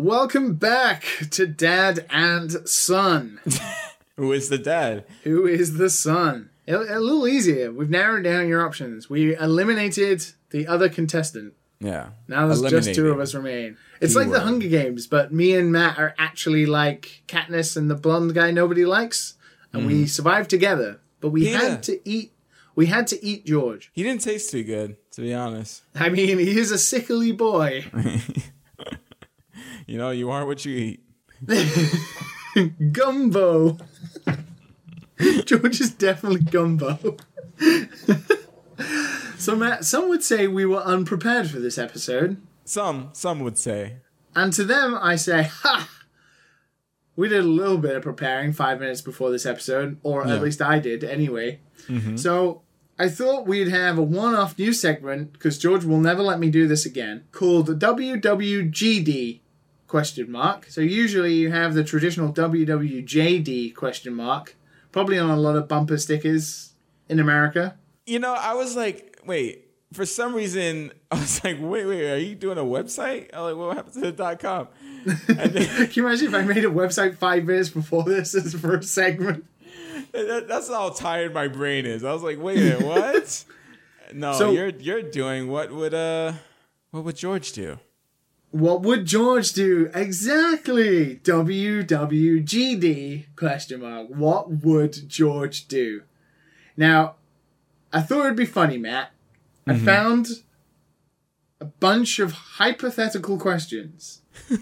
Welcome back to Dad and Son. Who is the dad? Who is the son? A, a little easier. We've narrowed down your options. We eliminated the other contestant. Yeah. Now there's just two of us remain. It's like the Keyword. Hunger Games, but me and Matt are actually like Katniss and the blonde guy nobody likes, and we mm. survived together. But we Yeah. had to eat. We had to eat George. He didn't taste too good, to be honest. I mean, he is a sickly boy. You know, you are what you eat. Gumbo. George is definitely gumbo. so, Matt, uh, some would say we were unprepared for this episode. Some, some would say. And to them, I say, ha! We did a little bit of preparing five minutes before this episode, or Yeah. at least I did anyway. Mm-hmm. So I thought we'd have a one off news segment, because George will never let me do this again, called WWGD question mark. So usually you have the traditional WWJD question mark, probably on a lot of bumper stickers in America. You know, I was like, wait. For some reason, I was like, wait, wait, are you doing a website? I'm like, what happened to the dot com? Then, Can you imagine if I made a website five minutes before this as for a segment? that, that's how tired my brain is. I was like, wait a minute, what? No, So- you're you're doing what would uh what would George do? What would George do? Exactly. WWGD question mark. What would George do? Now, I thought it'd be funny, Matt. I mm-hmm. found a bunch of hypothetical questions.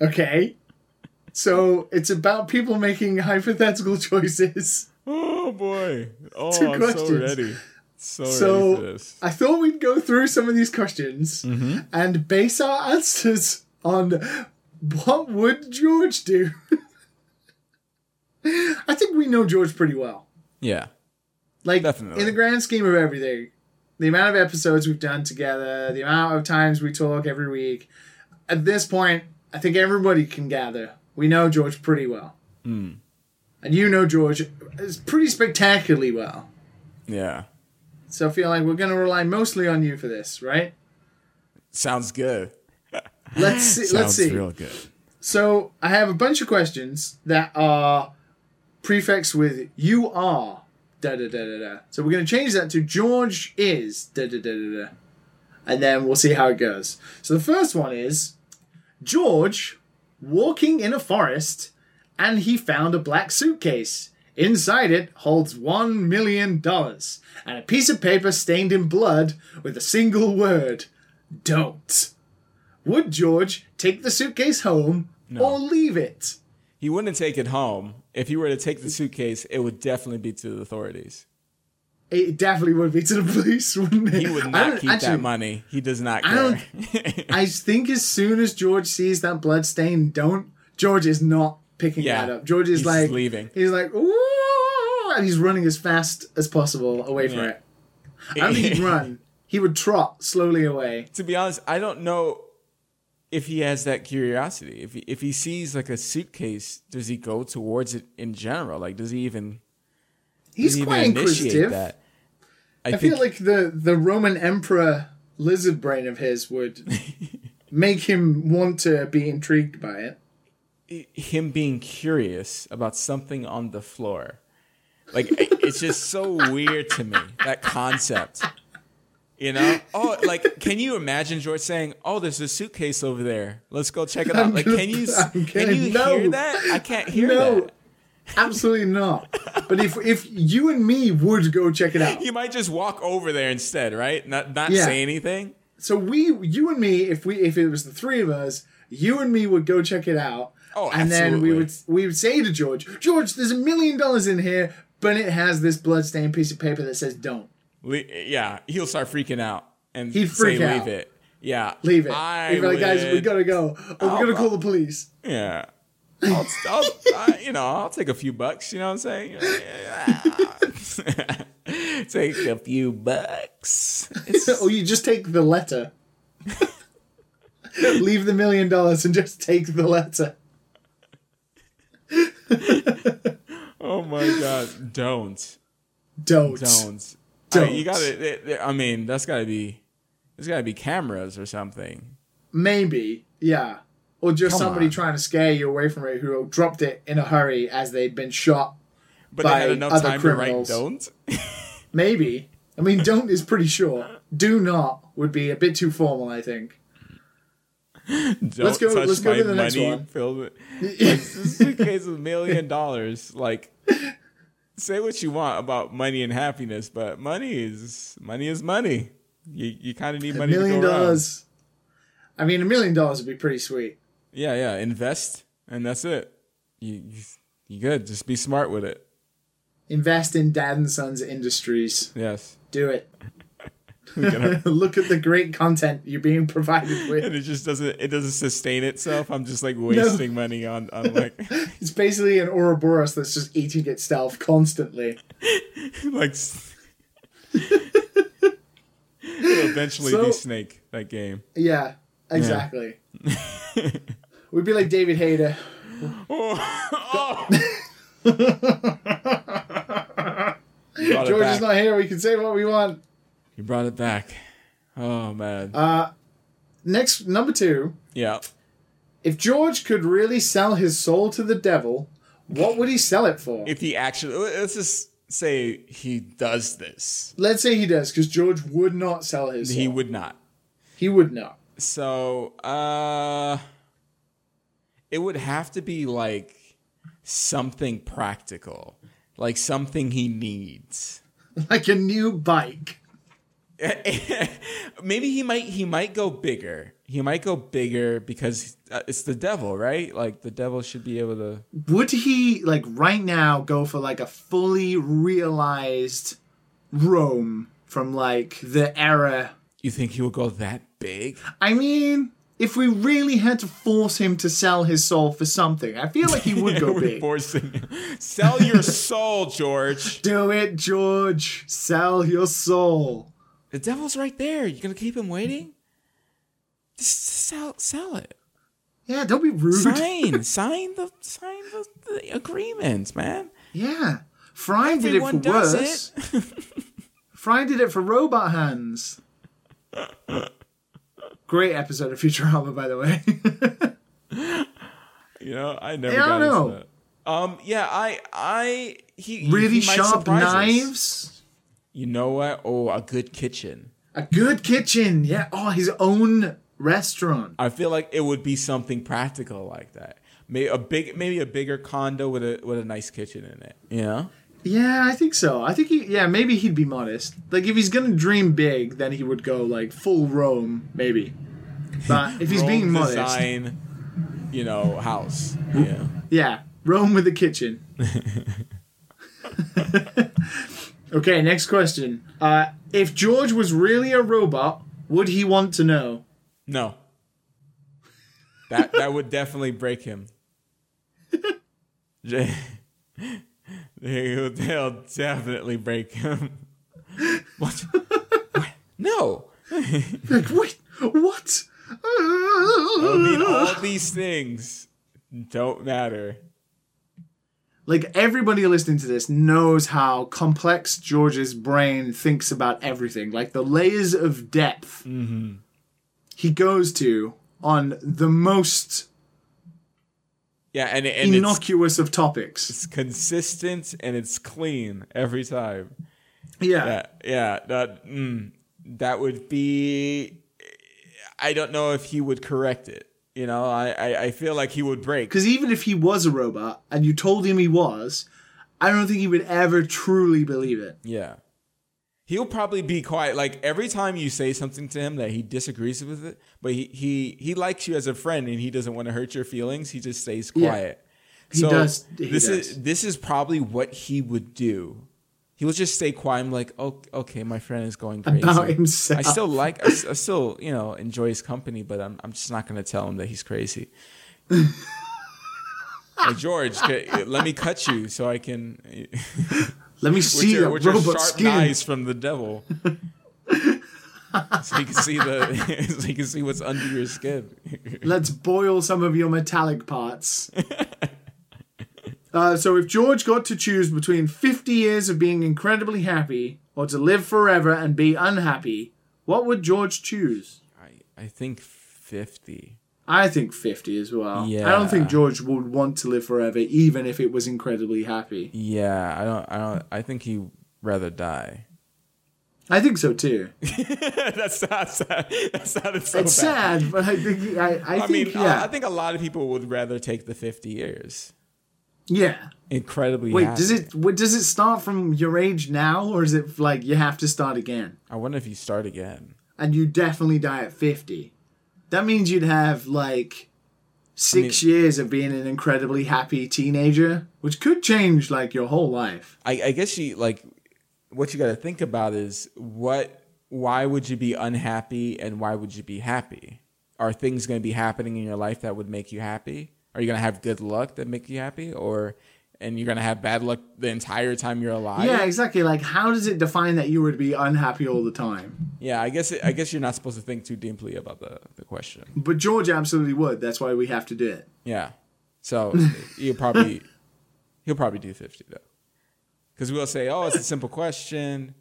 okay. So it's about people making hypothetical choices. Oh boy. Oh, I'm questions. so ready. So, So. I thought we'd go through some of these questions Mm-hmm. and base our answers on what would George do. I think we know George pretty well. Yeah. Like Definitely. in the grand scheme of everything, the amount of episodes we've done together, the amount of times we talk every week. At this point, I think everybody can gather we know George pretty well, Hmm. and you know George is pretty spectacularly well. Yeah. So I feel like we're going to rely mostly on you for this, right? Sounds good. Let's see. Sounds let's see. real good. So I have a bunch of questions that are prefixed with "you are." Da da da da da. So we're going to change that to George is da da da da da, and then we'll see how it goes. So the first one is George walking in a forest, and he found a black suitcase. Inside it holds one million dollars and a piece of paper stained in blood with a single word: "Don't." Would George take the suitcase home or leave it? He wouldn't take it home. If he were to take the suitcase, it would definitely be to the authorities. It definitely would be to the police, wouldn't it? He would not keep actually, that money. He does not I care. don't- I think as soon as George sees that blood stain, don't George is not picking Yeah. that up. George is He's like leaving. He's like, ooh, and he's running as fast as possible away from Yeah. it. I don't think he'd run. He would trot slowly away. to be honest, I don't know if he has that curiosity. If he, if he sees like a suitcase, does he go towards it in general? Like, does he even, He's he quite even inquisitive. that? I feel like the the Roman emperor lizard brain of his would make him want to be intrigued by it. Him being curious about something on the floor. Like it's just so weird to me that concept. You know? Oh, like can you imagine George saying, "Oh, there's a suitcase over there. Let's go check it out." Like can you can you no. hear that? I can't hear No, that. absolutely not. But if if you and me would go check it out, You might just walk over there instead, right? Not not Yeah. say anything. so we, you and me, if we if it was the three of us, you and me would go check it out. Oh, and then we would we would say to George, George, there's a million dollars in here, but it has this bloodstained piece of paper that says "don't." Le- yeah, he'll start freaking out and He'd say, freak "Leave out. it." Yeah, Leave it. I He'd be like, guys, we gotta go. Or we're oh, gonna call the police. Yeah, I'll, I'll I, you know, I'll take a few bucks. You know what I'm saying? take a few bucks. It's, or you just take the letter. Leave the million dollars and just take the letter. oh my god! Don't, Don't. don't, Don't. I, you got to I mean, that's got to be. There's got to be cameras or something. Maybe, yeah. Or just Come somebody on. trying to scare you away from it who dropped it in a hurry as they'd been shot. But By they had enough other time criminals. to write don't. Maybe. I mean, don't is pretty sure. Do not would be a bit too formal, I think. Don't Let's go- touch let's go my to the next money one. with- Like, this is a case of a million dollars. Like, say what you want about money and happiness, but money is money is money. You you kind of need A money million to go around. dollars. I mean, a million dollars would be pretty sweet. Yeah, yeah. Invest, and that's it. You you, you good. Just be smart with it. Invest in Dad and Sons Industries. Yes. Do it. Look at the great content you're being provided with. and it just doesn't it doesn't sustain itself. I'm just like wasting money on on like It's basically an Ouroboros that's just eating itself constantly. like. It'll eventually So- be Snake that game. Yeah, exactly. We'd be like David Hayter. Oh, oh. Brought it George is not here. We can say what we want. You brought it back. Oh man. Uh, Next, number two. yeah. If George could really sell his soul to the devil, what would he sell it for? If he actually let's just say he does this. Let's say he does, because George would not sell his soul. He would not. He would not. So, uh it would have to be like something practical. Like something he needs. Like a new bike. Maybe he might he might go bigger. He might go bigger because uh, it's the devil, right? Like the devil should be able to Would he, like, right now go for, like, a fully realized Rome from, like, the era? You think he would go that big? I mean, if we really had to force him to sell his soul for something, I feel like he would go big. forcing him. Sell your soul, George. Do it, George. Sell your soul. The devil's right there. You gonna keep him waiting? Just sell, sell it. Yeah, don't be rude. Sign, sign the, sign the, the agreements, man. Yeah. Fry did it for worse. it. Fry did it for robot hands. Great episode of Futurama, by the way. You know, I never Yeah, I got don't into that. Um, yeah, I, I, he really he sharp knives. us. You know what? Oh, a good kitchen. A good kitchen. Yeah. Oh, his own restaurant. I feel like it would be something practical like that. Maybe a big, maybe a bigger condo with a with a nice kitchen in it. You know? Yeah, I think so. I think he. Yeah, maybe he'd be modest. Like if he's gonna dream big, then he would go like full Rome, maybe. But if he's Rome being modest, design, you know, house. Yeah. yeah, Rome with a kitchen. okay, next question. Uh, if George was really a robot, would he want to know? No. That that would definitely break him. They'll, definitely break him. What? what? No. Like, wait, what? I mean, all these things don't matter. Like everybody listening to this knows how complex George's brain thinks about everything. Like the layers of depth he goes to on the most Yeah, and, and it's, innocuous of topics. it's consistent and it's clean every time. Yeah. Yeah, yeah. That mm, that would be. I don't know if he would correct it. You know, I, I, I feel like he would break. Because even if he was a robot and you told him he was, I don't think he would ever truly believe it. Yeah. He'll probably be quiet. Like every time you say something to him that he disagrees with it, but he he, he likes you as a friend and he doesn't want to hurt your feelings, he just stays quiet. Yeah. He does- he this does. is this is probably what he would do. He will just stay quiet. I'm like, oh, okay, my friend is going crazy. About himself. I still like, I still, you know, enjoy his company, but I'm, I'm just not going to tell him that he's crazy. Hey, George, let me cut you so I can. Let me see your, your robot sharp skin. knives from the devil. so you can see the so you can see what's under your skin. Let's boil some of your metallic parts. Uh, so, if George got to choose between 50 years of being incredibly happy or to live forever and be unhappy, what would George choose? I I think fifty. I think 50 as well. Yeah. I don't think George would want to live forever, even if it was incredibly happy. Yeah, I don't. I don't. I think he'd rather die. I think so too. that's not sad. That sounded so It's bad. sad, but I think I, I, I, think mean, yeah, I think a lot of people would rather take the fifty years. Yeah. Incredibly. Wait, happy. does it what, does it start from your age now, or is it like you have to start again? I wonder if you start again. and you definitely die at 50. That means you'd have like six years of being an incredibly happy teenager, which could change like your whole life. I, I guess you like what you got to think about is what why would you be unhappy and why would you be happy are things going to be happening in your life that would make you happy are you going to have good luck that make you happy or and you're going to have bad luck the entire time you're alive yeah, exactly. Like, how does it define that you would be unhappy all the time? yeah i guess it, i guess you're not supposed to think too deeply about the, the question But George absolutely would. That's why we have to do it. yeah so you probably he'll probably do 50 though because we'll say oh it's a simple question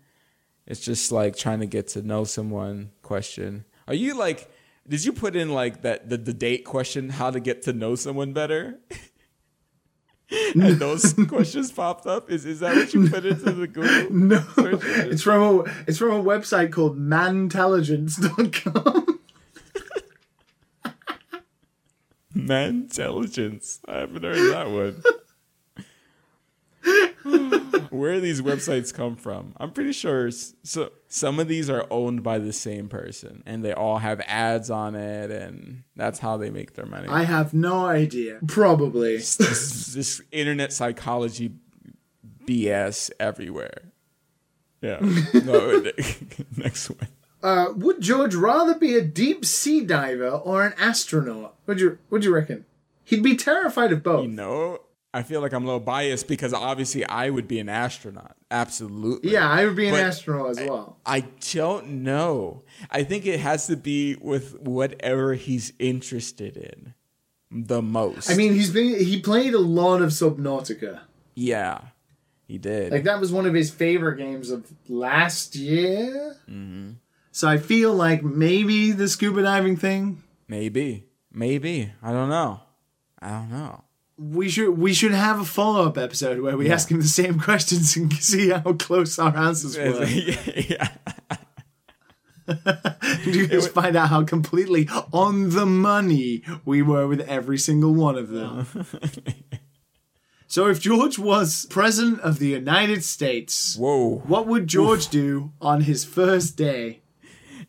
it's just like trying to get to know someone question are you like did you put in like that the, the date question how to get to know someone better and those questions popped up is is that what you put into the google No, it's from a it's from a website called mantelligence.com. Man intelligence. I haven't heard that one. Where these websites come from? I'm pretty sure so some of these are owned by the same person and they all have ads on it and that's how they make their money. I have no idea. Probably. this, this internet psychology BS everywhere. Yeah. No, next one. Uh, would George rather be a deep sea diver or an astronaut? Would you Would you reckon? He'd be terrified of both. You know, I feel like I'm a little biased because obviously I would be an astronaut. Absolutely. Yeah, I would be an But astronaut as well. I don't know. I think it has to be with whatever he's interested in the most. I mean, he's been he played a lot of Subnautica. yeah, he did. Like that was one of his favorite games of last year. Mm-hmm. So I feel like maybe the scuba diving thing. maybe, maybe. I don't know. I don't know. We should we should have a follow up episode where we ask him the same questions and see how close our answers were. yeah. you just find out how completely on the money we were with every single one of them. so if George was president of the United States, Whoa. what would George do on his first day?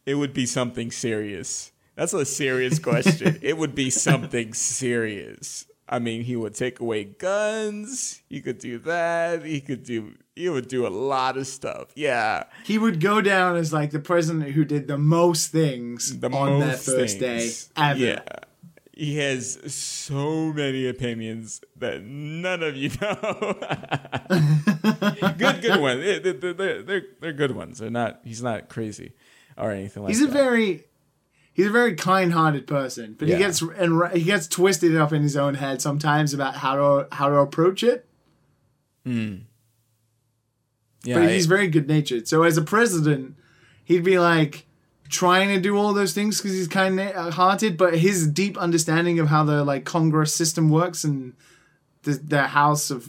It would be something serious. That's a serious question. it would be something serious. I mean, he would take away guns. He could do that. He could do. He would do a lot of stuff. Yeah, He would go down as like the president who did the most things the on that most first things. day ever. Yeah, he has so many opinions that none of you know. good, good ones. They're, they're, they're, they're good ones. They're not. He's not crazy or anything like He's that. He's a very he's a very kind-hearted person, but Yeah. he gets and he gets twisted up in his own head sometimes about how to how to approach it. Hmm. yeah, but he's it- very good natured. So as a president, he'd be like trying to do all those things because he's kind hearted, but his deep understanding of how the like Congress system works and the, the House of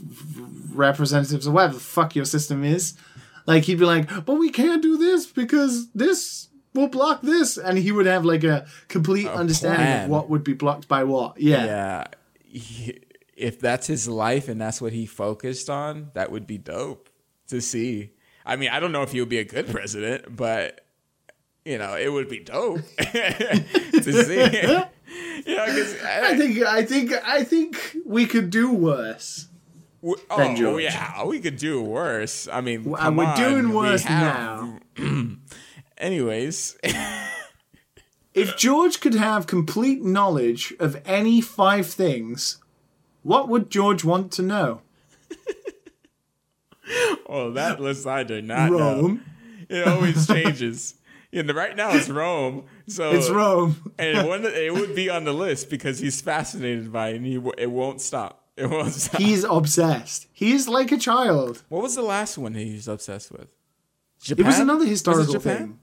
Representatives or whatever the fuck your system is, like he'd be like, but we can't do this because this will block this, and he would have like a complete understanding plan. of what would be blocked by what. Yeah. yeah he- if that's his life and that's what he focused on that would be dope to see i mean i don't know if he would be a good president but you know it would be dope to see you know 'cause I think I think I think we could do worse. oh yeah we could do worse i mean we're on, doing we worse have- now. anyways If George could have complete knowledge of any five things, What would George want to know? Oh, that list I do not know. Rome. It always changes. Yeah, right now it's Rome. So It's Rome. and it, wouldn't- it would be on the list because he's fascinated by it and he, it won't stop. It won't stop. He's obsessed. He's like a child. what was the last one he was obsessed with? Japan? It was another Was historical Japan? thing.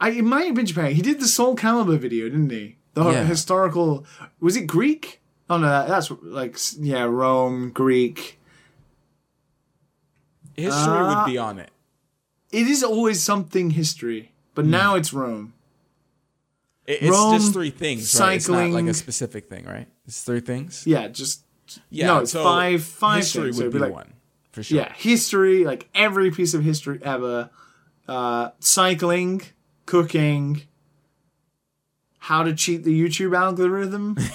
I, it might have been Japan. He did the Soul Calibur video, didn't he? The Yeah. historical. Was it Greek? Oh no, that, that's like yeah, Rome, Greek. History Uh, would be on it. It is always something history, but Hmm. now it's Rome. It- It's Rome, just three things, right? It's not like a specific thing, right? It's three things. Yeah, just Yeah, no, it's so five five History things. Would be be like- one for sure. yeah, history, like every piece of history ever. Uh, cycling, cooking, how to cheat the YouTube algorithm.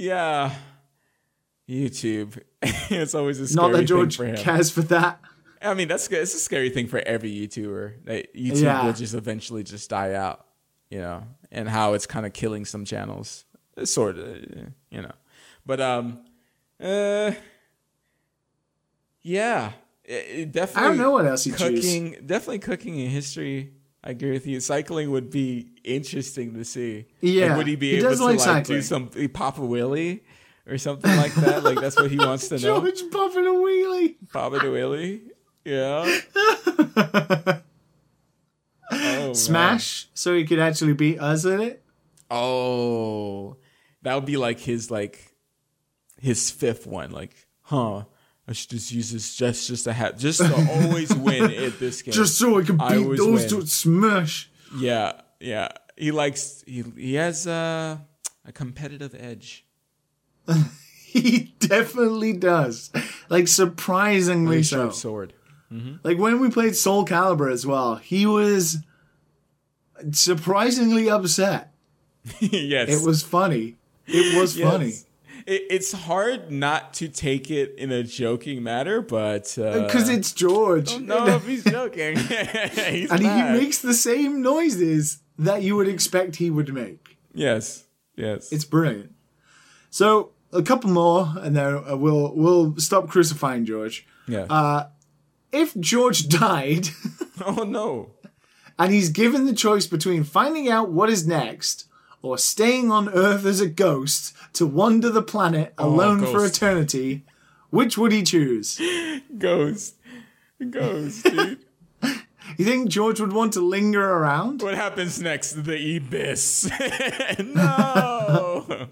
Yeah. YouTube. it's always a Not scary that thing George for him. cares for that. I mean, that's good. It's a scary thing for every YouTuber. That YouTube Yeah. will just eventually just die out, you know, and how it's kind of killing some channels, sort of, you know. But um, uh, yeah, it, it definitely. I don't know what else he choose. cooking. Definitely cooking in history. I agree with you. Cycling would be interesting to see. Yeah, like, would he be he able to like like do some pop a willy or something like that? like that's what he wants to know. George popping a wheelie. Pop it a willy. Yeah. Oh, man. Smash, so he could actually beat us in it. Oh, that would be like his like his fifth one. Like, huh? I should just use this just just to have just to always win at this game. Just so I can I beat those win. two. Smash. yeah, yeah. He likes he he has uh, a competitive edge. He definitely does. Like surprisingly so. sword. Like when we played Soul Calibur as well, he was surprisingly upset. yes, It was funny. It was Yes. funny. It, it's hard not to take it in a joking matter, but uh, Because it's George. no, if he's joking, he's and mad. he makes the same noises that you would expect he would make. yes, yes. It's brilliant. So a couple more, and then uh, we'll we'll stop crucifying George. yeah. uh, If George died, oh no. and he's given the choice between finding out what is next or staying on Earth as a ghost to wander the planet oh, alone for eternity, which would he choose? Ghost. Ghost, dude. You think George would want to linger around? what happens next? The Abyss. no.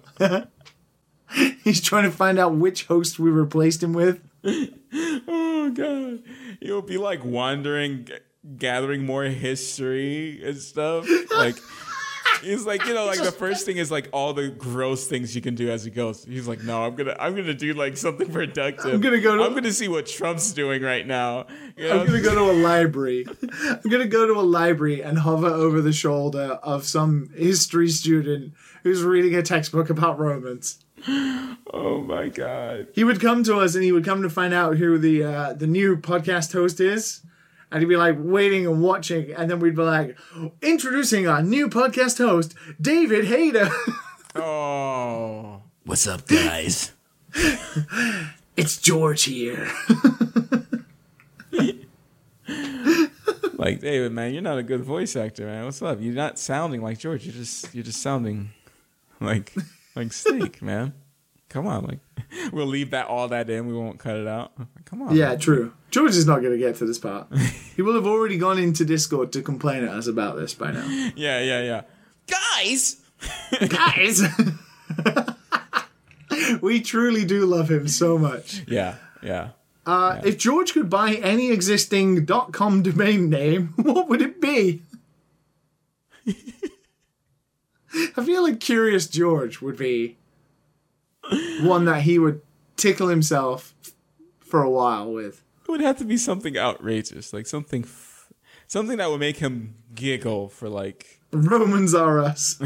He's trying to find out which host we replaced him with. Oh god. He'll be like wandering, g- gathering more history and stuff. Like He's like, you know, like the first thing is like all the gross things you can do as a ghost. He's like, no, I'm gonna, I'm gonna do like something productive. I'm gonna go to- I'm gonna see what Trump's doing right now. You know? I'm gonna go to a library. I'm gonna go to a library and hover over the shoulder of some history student who's reading a textbook about Romans. Oh my god. He would come to us and he would come to find out who the uh, the new podcast host is. And he'd be like waiting and watching, and then we'd be like, introducing our new podcast host, David Hayter. Oh. What's up, guys? it's George here. Like David, man, you're not a good voice actor, man. What's up? You're not sounding like George. You're just, you're just sounding like, like Snake, man. Come on, like, we'll leave that all that in. We won't cut it out. Come on. Yeah, true. George is not going to get to this part. he will have already gone into Discord to complain at us about this by now. Yeah, yeah, yeah. Guys. Guys! we truly do love him so much. Yeah, yeah. Uh, If George could buy any existing .com domain name, what would it be? I feel like Curious George would be one that he would tickle himself for a while with. It would have to be something outrageous, like something, f- something that would make him giggle for like Romans are us.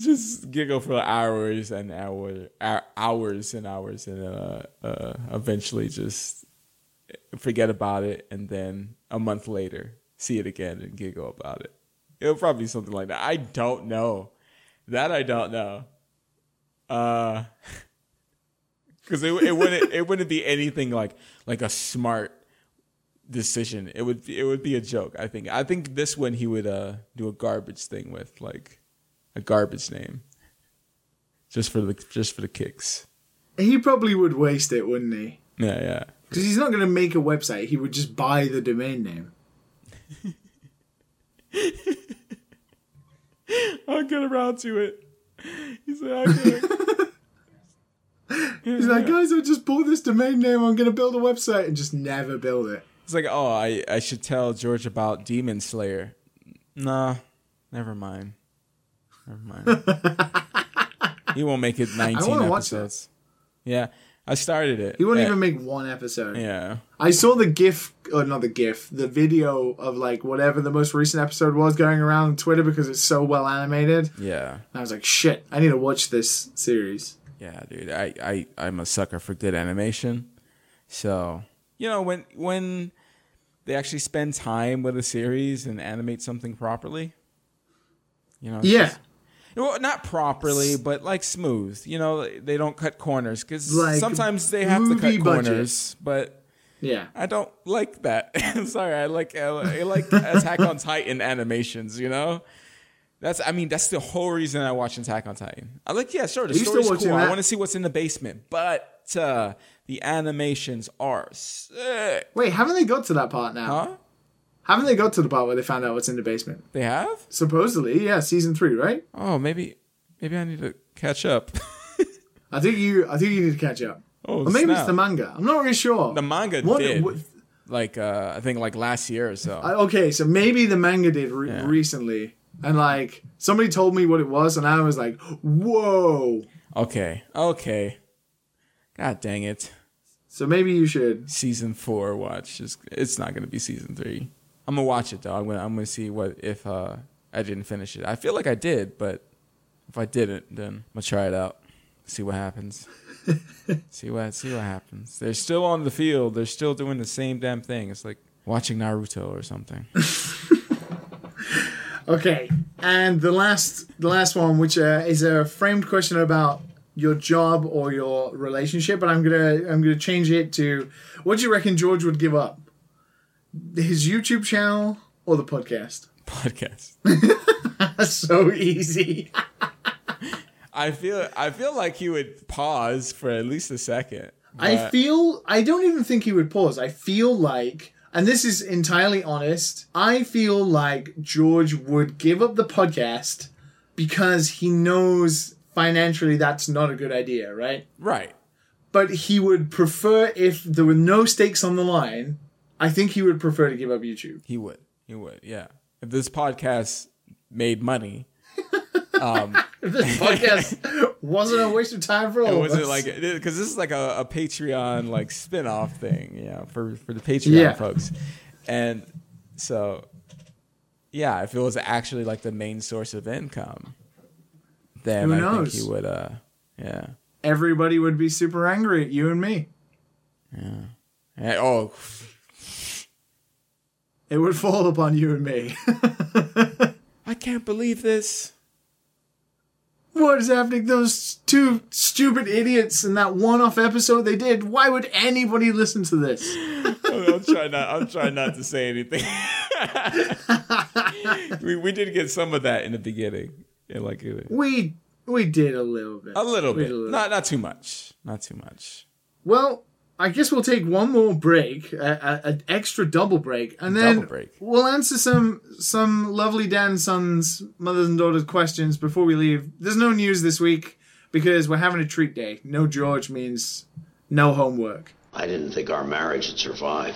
just giggle for hours and hours, hours and hours, and uh, uh, eventually just forget about it, and then a month later see it again and giggle about it. It'll probably be something like that. I don't know. That I don't know. Uh, because it it wouldn't it wouldn't be anything like like a smart decision. It would it would be a joke. I think. I think this one he would uh do a garbage thing with like a garbage name, just for the just for the kicks. He probably would waste it, wouldn't he? Yeah, yeah. Because he's not going to make a website. He would just buy the domain name. I'll get around to it. He's like, okay. He's like, guys, I just bought this domain name. I'm going to build a website and just never build it. It's like, oh, I, I should tell George about Demon Slayer. Nah, never mind. Never mind. he won't make it 19 wanna watch that. episodes. Yeah, I started it. He won't Yeah. even make one episode. Yeah. I saw the GIF, or not the GIF, the video of like whatever the most recent episode was going around on Twitter because it's so well animated. Yeah. And I was like, shit, I need to watch this series. Yeah, dude. I, I, I'm a sucker for good animation. So, you know, when when they actually spend time with a series and animate something properly, you know, Yeah. just- well, not properly, but like smooth. You know, they don't cut corners because Like sometimes they have to cut budget. corners. But Yeah. I don't like that. I'm sorry. I like I like Attack on Titan animations. You know, that's I mean that's the whole reason I watch Attack on Titan. I like yeah, sure. The Are you story's watching cool. I want to see what's in the basement, but uh, the animations are sick. Wait, haven't they got to that part now? Huh? Haven't they got to the part where they found out what's in the basement? They have? Supposedly, yeah, season three, right? Oh, maybe maybe I need to catch up. I think you, I think you need to catch up. Oh, Or maybe snap. it's the manga. I'm not really sure. The manga What- did. what- like uh, I think like last year or so. I- okay, so maybe the manga did re- Yeah. recently, and like somebody told me what it was, and I was like, "Whoa!" okay, okay. God dang it. So maybe you should. season four watch. It's, it's not gonna be season three. I'm gonna watch it though. I'm gonna I'm gonna see what if uh, I didn't finish it. I feel like I did, but if I didn't, then I'm gonna try it out. See what happens. see what see what happens. They're still on the field. They're still doing the same damn thing. It's like watching Naruto or something. Okay, and the last, the last one, which uh, is a framed question about your job or your relationship, but I'm gonna, I'm gonna change it to, what do you reckon George would give up? His YouTube channel or the podcast? Podcast. So easy. I feel I feel like he would pause for at least a second. I feel I don't even think he would pause. I feel like and this is entirely honest, I feel like George would give up the podcast because he knows financially that's not a good idea, right? right. But he would prefer if there were no stakes on the line, I think he would prefer to give up YouTube. He would. He would. Yeah. If this podcast made money, If this podcast wasn't a waste of time for all was it like because this is like a, a Patreon like spin-off thing, you know, for for the Patreon Yeah. folks, and so yeah, if it was actually like the main source of income, then Who I knows? think he would. uh Yeah. everybody would be super angry at you and me. And- oh, It would fall upon you and me. I can't believe this. What is happening? Those two stupid idiots in that one-off episode they did. Why would anybody listen to this? I'm trying not. I'm trying not to say anything. we we did get some of that in the beginning, yeah, like uh, We we did a little bit. a little bit, a little. not not too much, not too much. Well, I guess we'll take one more break, an extra double break, and then break. we'll answer some some lovely Dan sons, mothers and daughters questions before we leave. There's no news this week because we're having a treat day. No George means no homework. I didn't think our marriage would survive.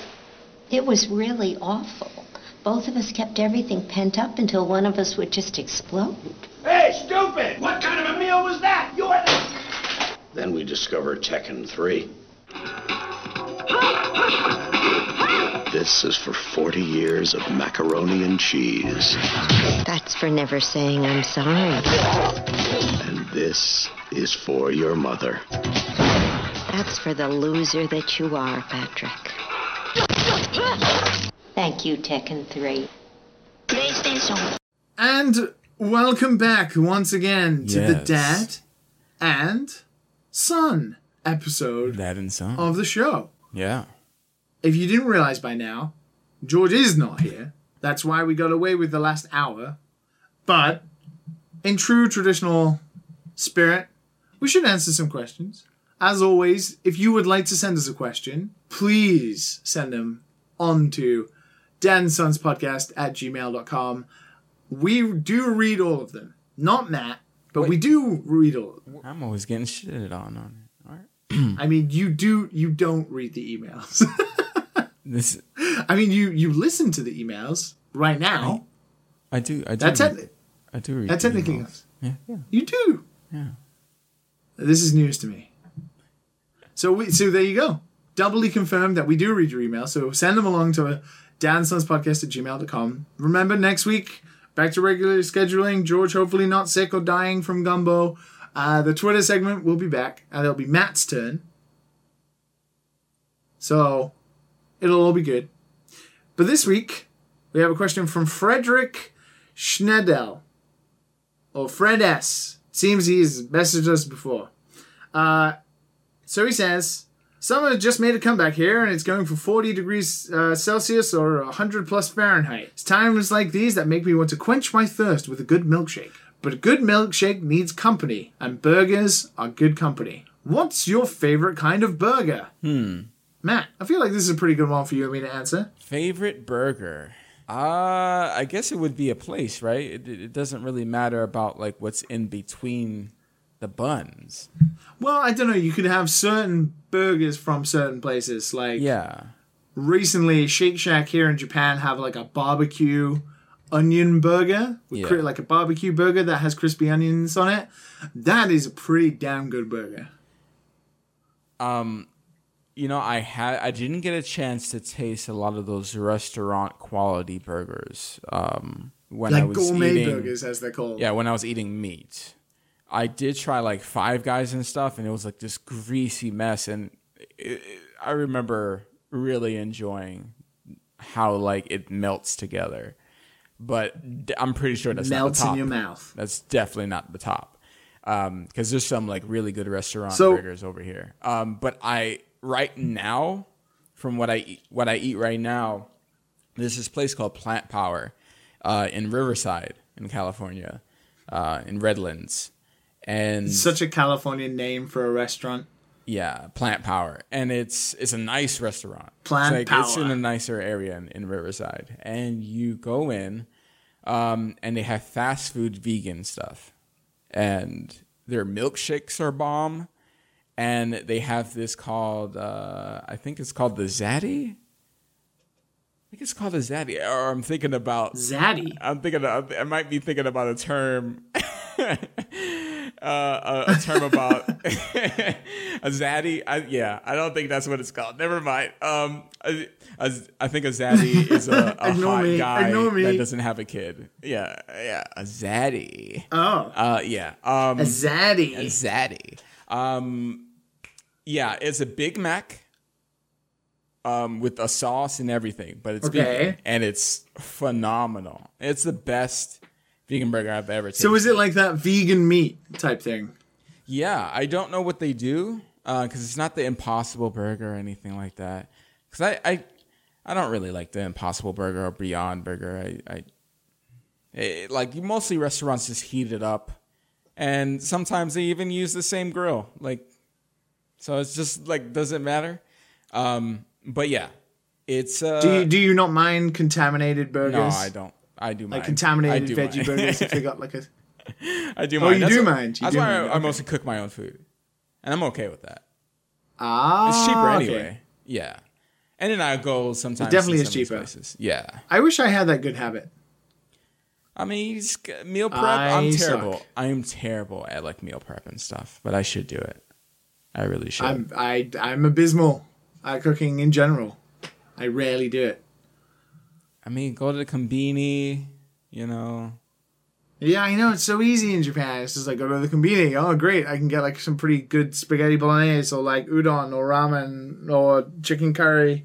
It was really awful. Both of us kept everything pent up until one of us would just explode. Hey, stupid! What kind of a meal was that? You had the... Then we discovered Tekken 3. This is for 40 years of macaroni and cheese. That's for never saying I'm sorry. And this is for your mother. That's for the loser that you are, Patrick. Thank you, Tekken 3. PlayStation. And Welcome back once again to the Yes. Dad and Son episode That and some. of the show. Yeah. If you didn't realize by now, George is not here. That's why we got away with the last hour. But in true traditional spirit, we should answer some questions. As always, if you would like to send us a question, please send them on to dansonspodcast at gmail.com. We do read all of them. Not Matt, but we do read all of them. I'm always getting shitted on on it. All right. I mean, you do, you don't read the emails. This I mean, you you listen to the emails right now. I do. I do. That's read, it. I do read. That the technically emails. Yeah. Yeah. You do. Yeah. This is news to me. So we so there you go. Doubly confirmed that we do read your email. So send them along to dansonspodcast at gmail.com. Remember next week, back to regular scheduling. George hopefully not sick or dying from gumbo. Uh, the Twitter segment will be back, and it'll be Matt's turn. So it'll all be good. But this week, we have a question from Frederick Schnedel. Or Fred S. Seems he's messaged us before. Uh, so he says, Summer just made a comeback here, and it's going for 40 degrees uh, Celsius or 100 plus Fahrenheit. It's times like these that make me want to quench my thirst with a good milkshake. But a good milkshake needs company, and burgers are good company. What's your favorite kind of burger? Hmm. Matt, I feel like this is a pretty good one for you and me to answer. Favorite burger? Uh, I guess it would be a place, right? It, it doesn't really matter about like what's in between the buns. Well, I don't know. You could have certain burgers from certain places. Like Yeah. recently, Shake Shack here in Japan have like a barbecue onion burger, with Yeah. like a barbecue burger that has crispy onions on it. That is a pretty damn good burger. Um, you know, I had I didn't get a chance to taste a lot of those restaurant quality burgers. Um, when I was gourmet eating, burgers, as they're called. Yeah, when I was eating meat, I did try like Five Guys and stuff, and it was like this greasy mess. And it, it- I remember really enjoying how like it melts together. But I'm pretty sure that's melts not the top. in your mouth. That's definitely not the top. Because there's some like really good restaurant So- burgers over here. Um, but I right now, from what I eat, what I eat right now, there's this place called Plant Power uh, in Riverside in California, uh, in Redlands, and Such a Californian name for a restaurant. yeah, Plant Power, and it's it's a nice restaurant. Plant it's like, It's in a nicer area in, in Riverside, and you go in, um, and they have fast food vegan stuff, and their milkshakes are bomb, and they have this called uh, I think it's called the Zaddy. I think it's called the Zaddy, or I'm thinking about Zaddy. I'm thinking. Of, I might be thinking about a term. uh, a, a term about a zaddy. I, yeah, I don't think that's what it's called. Never mind. Um, a, a, I think a zaddy is a, a hot me. guy that doesn't have a kid. Yeah, yeah, a zaddy. Oh, Uh, yeah. Um, a zaddy. a zaddy. Um, yeah, it's a Big Mac. Um, with a sauce and everything, but it's Okay. and it's phenomenal. It's the best vegan burger I've ever tasted. so is it like that vegan meat type thing? Yeah, I don't know what they do because it's not the Impossible Burger or anything like that. Because I, I, I don't really like the Impossible Burger or Beyond Burger. I, I it, like mostly restaurants just heat it up, and sometimes they even use the same grill. Like, so it's just like doesn't matter. Um, but yeah, it's uh, Do you do you not mind contaminated burgers? no, I don't. I do Like contaminated do veggie mind. burgers if they got like a. I do Oh, mind. you That's do why- mind. You that's do why mind. I, I mostly cook my own food, and I'm okay with that. Ah, It's cheaper okay. anyway. Yeah. And then I go sometimes. It definitely is some of these cheaper. Places. Yeah. I wish I had that good habit. I mean, meal prep. I I'm terrible. suck. I am terrible at like meal prep and stuff, but I should do it. I really should. I'm I I'm abysmal at cooking in general. I rarely do it. I mean, go to the combini. You know. Yeah, I know it's so easy in Japan. It's just like go to the convenience. Oh, great! I can get like some pretty good spaghetti bolognese or like udon or ramen or chicken curry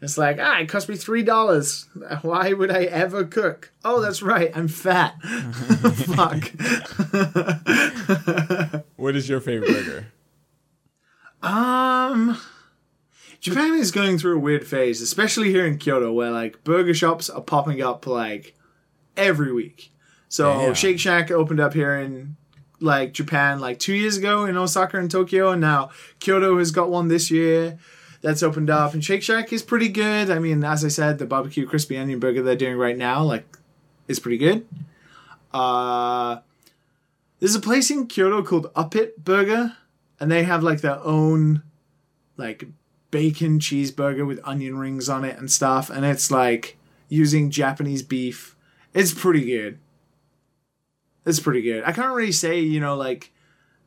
It's like, ah, it cost me three dollars. Why would I ever cook? Oh, that's right, I'm fat. Fuck. What is your favorite burger? Um, Japan is going through a weird phase, especially here in Kyoto, where like burger shops are popping up like every week. So Damn. Shake Shack opened up here in like Japan like two years ago in Osaka and Tokyo, and now Kyoto has got one this year that's opened up. And Shake Shack is pretty good. I mean, as I said, the barbecue crispy onion burger they're doing right now like is pretty good. Uh, there's a place in Kyoto called Up It Burger, and they have like their own like bacon cheeseburger with onion rings on it and stuff, and it's like using Japanese beef. It's pretty good. It's pretty good. I can't really say, you know, like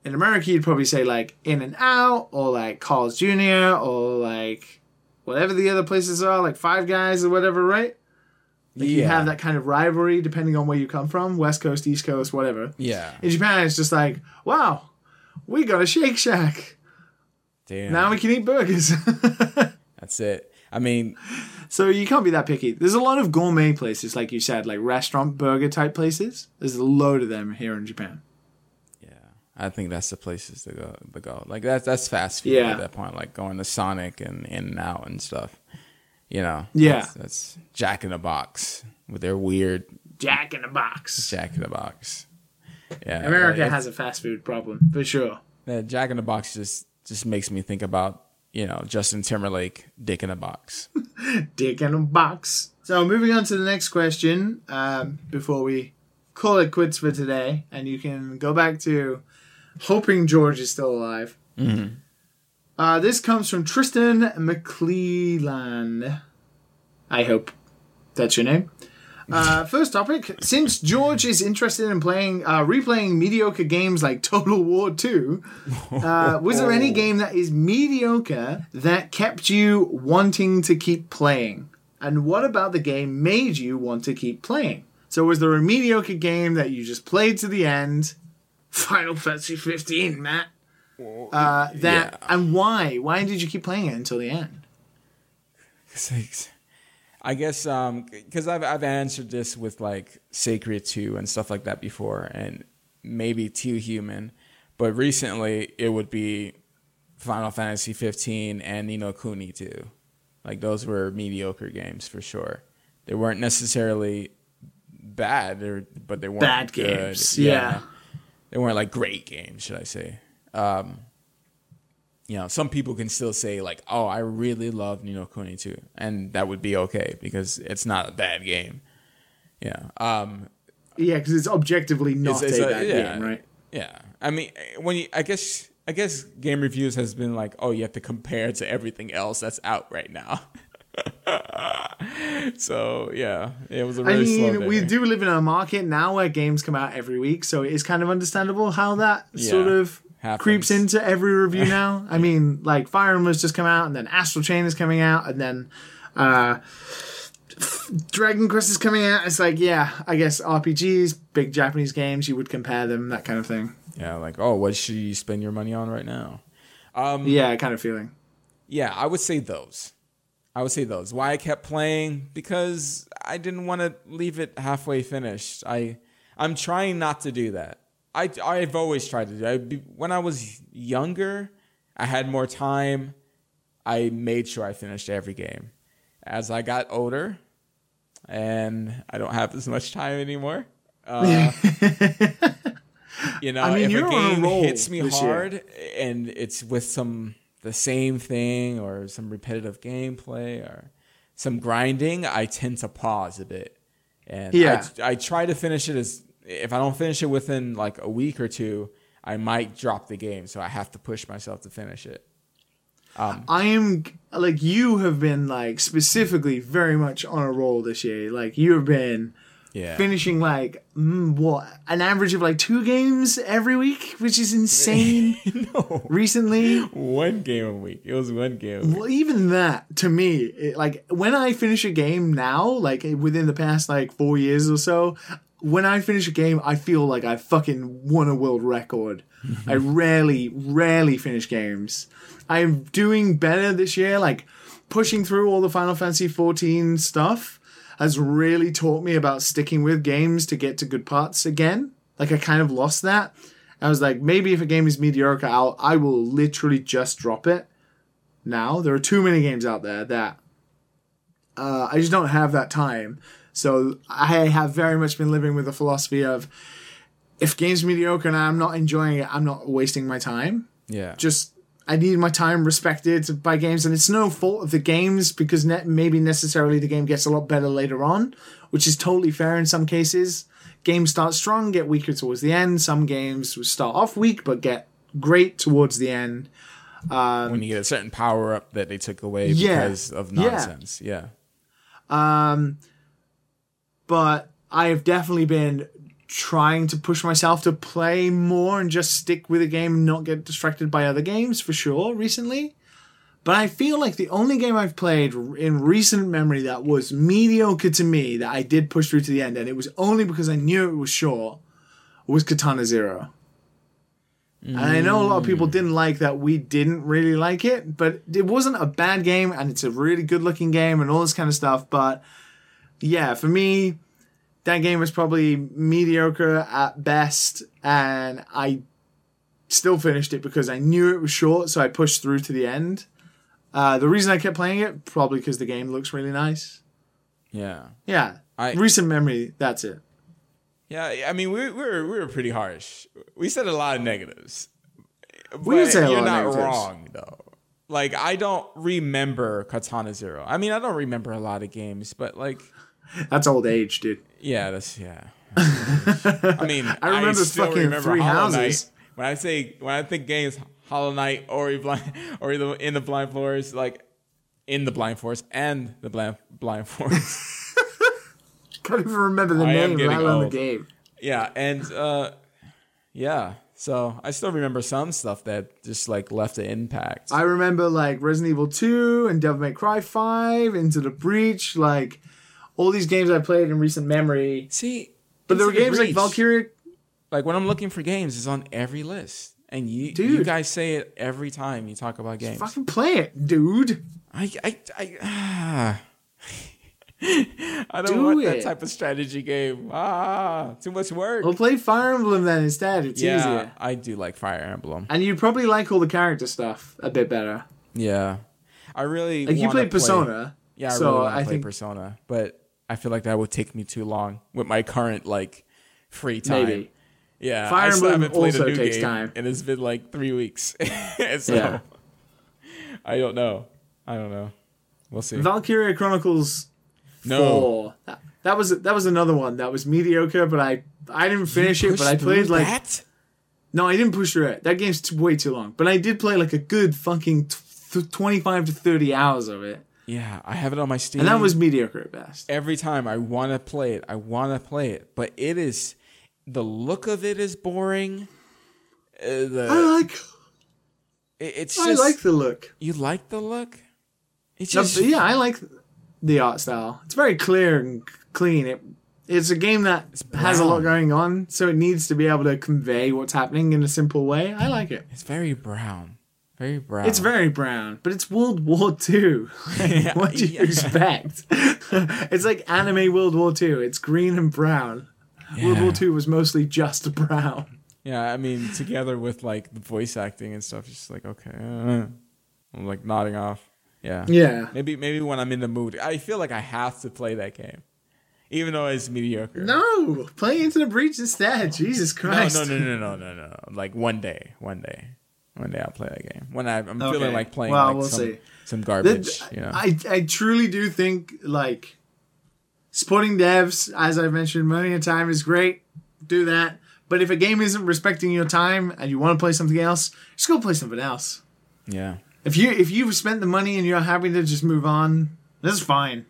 in America, you'd probably say like In and Out or like Carl's Jr. or like whatever the other places are, like Five Guys or whatever, right? Like you have that kind of rivalry depending on where you come from, West Coast, East Coast, whatever. Yeah. In Japan, it's just like, wow, we got a Shake Shack. Damn. Now we can eat burgers. That's it. I mean, so you can't be that picky. There's a lot of gourmet places, like you said, like restaurant burger type places. There's a load of them here in Japan. yeah, I think that's the places to go. To go. Like that's that's fast food Yeah. at that point. Like going to Sonic and In and Out and stuff. You know. Yeah. That's, that's Jack in the Box with their weird Jack in the Box. Jack in the Box. Yeah. America it's- has a fast food problem for sure. that Jack in the Box just just makes me think about you know Justin Timberlake, Dick in a Box. Dick in a box. So moving on to the next question, um, before we call it quits for today, and you can go back to hoping George is still alive. Uh, this comes from Tristan McClellan. I hope that's your name. Uh, first topic: Since George is interested in playing, uh, replaying mediocre games like Total War Two, uh, was there any game that is mediocre that kept you wanting to keep playing? And what about the game made you want to keep playing? So, was there a mediocre game that you just played to the end? Final Fantasy 15, Matt. Uh, that yeah. and why? Why did you keep playing it until the end? Sakes. I guess um because I've I've answered this with like Sacred 2 and stuff like that before and maybe Two Human, but recently it would be Final Fantasy 15 and Ni no Kuni 2. Like those were mediocre games for sure. They weren't necessarily bad, or, but they weren't Bad good. games, yeah. They weren't like great games, should I say? Um, you know, some people can still say like, "Oh, I really love Ni no Kuni 2," and that would be okay because it's not a bad game. Yeah. Um, Yeah, because it's objectively not it's- it's a, bad yeah. game, right? Yeah. I mean, when you, I guess, I guess game reviews has been like, oh, you have to compare to everything else that's out right now. so yeah, it was a I really slow mean, we do live in a market now where games come out every week, so it is kind of understandable how that sort of happens. creeps into every review now. I mean, like Fire Emblem's just come out, and then Astral Chain is coming out, and then uh, Dragon Quest is coming out. It's like, yeah, I guess RPGs, big Japanese games, you would compare them, that kind of thing. Yeah, like, oh, what should you spend your money on right now? Um, Yeah, kind of feeling. Yeah, I would say those. I would say those. Why I kept playing because I didn't want to leave it halfway finished. I I'm trying not to do that. I I've always tried to do. That. When I was younger, I had more time. I made sure I finished every game. As I got older, and I don't have as much time anymore. Uh, you know, I mean, if a on a game hits me this year. hard and it's with some the same thing or some repetitive gameplay or some grinding, I tend to pause a bit. And Yeah. I, I try to finish it as if I don't finish it within like a week or two, I might drop the game. So I have to push myself to finish it. I am like you have been like specifically very much on a roll this year. Like you have been Yeah. finishing like mm, what an average of like two games every week, which is insane. no. Recently, One game a week. It was one game well, even that to me, it, like when I finish a game now, like within the past like four years or so, when I finish a game, I feel like I fucking won a world record. I rarely, rarely finish games. I'm doing better this year. Like pushing through all the Final Fantasy 14 stuff has really taught me about sticking with games to get to good parts again. Like I kind of lost that. I was like, maybe if a game is mediocre, I'll I will literally just drop it. Now there are too many games out there that uh, I just don't have that time. So I have very much been living with the philosophy of if game's mediocre and I'm not enjoying it, I'm not wasting my time. Yeah. Just I need my time respected by games, and it's no fault of the games because ne- maybe necessarily the game gets a lot better later on, which is totally fair in some cases. Games start strong, get weaker towards the end. Some games start off weak but get great towards the end. Um, when you get a certain power up that they took away Yeah. because of Yeah. nonsense. Yeah. Um, but I have definitely been trying to push myself to play more and just stick with a game and not get distracted by other games for sure recently. But I feel like the only game I've played in recent memory that was mediocre to me that I did push through to the end, and it was only because I knew it was short, was Katana Zero. And I know a lot of people mm. didn't like that we didn't really like it, but it wasn't a bad game and it's a really good looking game and all this kind of stuff. But yeah, for me, that game was probably mediocre at best, and I still finished it because I knew it was short, so I pushed through to the end. Uh, the reason I kept playing it probably because the game looks really nice. Yeah. Yeah, I- recent memory. That's it. Yeah, I mean, we, we were we were pretty harsh. We said a lot of negatives. We did say a you're lot not wrong though. Like I don't remember Katana Zero. I mean, I don't remember a lot of games, but like, That's old age, dude. yeah, that's yeah. I mean, I remember still fucking remember Three Hollow Houses. Knight. When I say when I think games, Hollow Knight, Ori blind, Ori the in the Blind Forest, like in the Blind Forest and the Blind Blind Forest. Can't even remember the I name, let alone the game. Yeah, and uh yeah. So I still remember some stuff that just like left an impact. I remember like Resident Evil 2 and Devil May Cry 5, Into the Breach, like all these games I played in recent memory. See, But there were games like Breach, Valkyria. Like when I'm looking for games, it's on every list, and you you guys say it every time you talk about games. Fucking play it, dude. I I I. Ah. I don't Do want that type of strategy game. Ah, too much work. Well, play Fire Emblem then instead. It's yeah, easier. I do like Fire Emblem. And you probably like all the character stuff a bit better. Yeah, I really Like you played play- Persona. Yeah, I so really want to play think Persona, but I feel like that would take me too long with my current like free time. maybe. Yeah, Fire I still Emblem haven't played also a new takes game, time. and it's been like three weeks. so Yeah. I don't know. I don't know. We'll see. Valkyria Chronicles no, 4. That, that was that was another one that was mediocre, but I I didn't finish it, but I played like that. No, I didn't push through it. That game's t- way too long. But I did play like a good fucking t- th- 25 to 30 hours of it. Yeah, I have it on my Steam. And that was mediocre at best. every time I want to play it. I want to play it, but it is the look of it is boring. Uh, the I like it- it's I just like the look. you like the look. It's just but yeah, I like the art style. It's very clear and clean. It it's a game that has a lot going on, so it needs to be able to convey what's happening in a simple way. I like it. it's very brown, very brown. It's very brown, but it's World War II. What do you yeah. expect? it's like anime World War II. It's green and brown. World War II was mostly just brown. Yeah, I mean, together with like the voice acting and stuff, just like okay, uh, I'm like nodding off. Yeah, Yeah. Maybe maybe when I'm in the mood, I feel like I have to play that game, even though it's mediocre. No, play Into the Breach instead. Jesus no, Christ. no, no, no, no, no, no. Like one day, one day, one day I'll play that game. When I, I'm feeling like playing Well, like we'll some, see. some garbage, you know. I, I truly do think like supporting devs, as I've mentioned many a time, is great. Do that. But if a game isn't respecting your time and you want to play something else, just go play something else. yeah, If you if you've spent the money and you're happy to just move on, this is fine.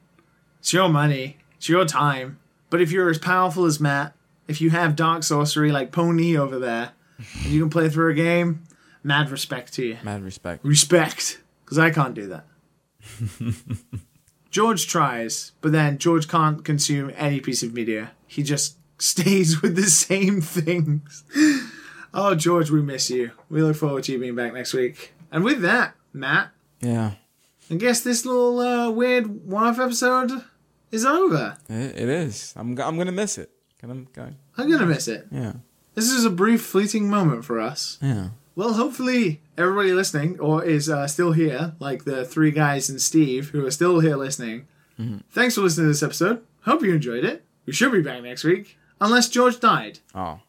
It's your money. It's your time. But if you're as powerful as Matt, if you have dark sorcery like Pony over there, and you can play through a game, mad respect to you. mad respect. Respect. Because I can't do that. George tries, but then George can't consume any piece of media. He just stays with the same things. Oh, George, we miss you. We look forward to you being back next week. And with that, Matt, Yeah, I guess this little uh, weird one-off episode is over. It, it is. I'm I'm gonna miss it. Gonna, gonna, I'm gonna miss it. yeah, This is a brief, fleeting moment for us. yeah. Well, hopefully everybody listening or is uh, still here, like the three guys and Steve who are still here listening. Thanks for listening to this episode. Hope you enjoyed it. We should be back next week, unless George died. Oh,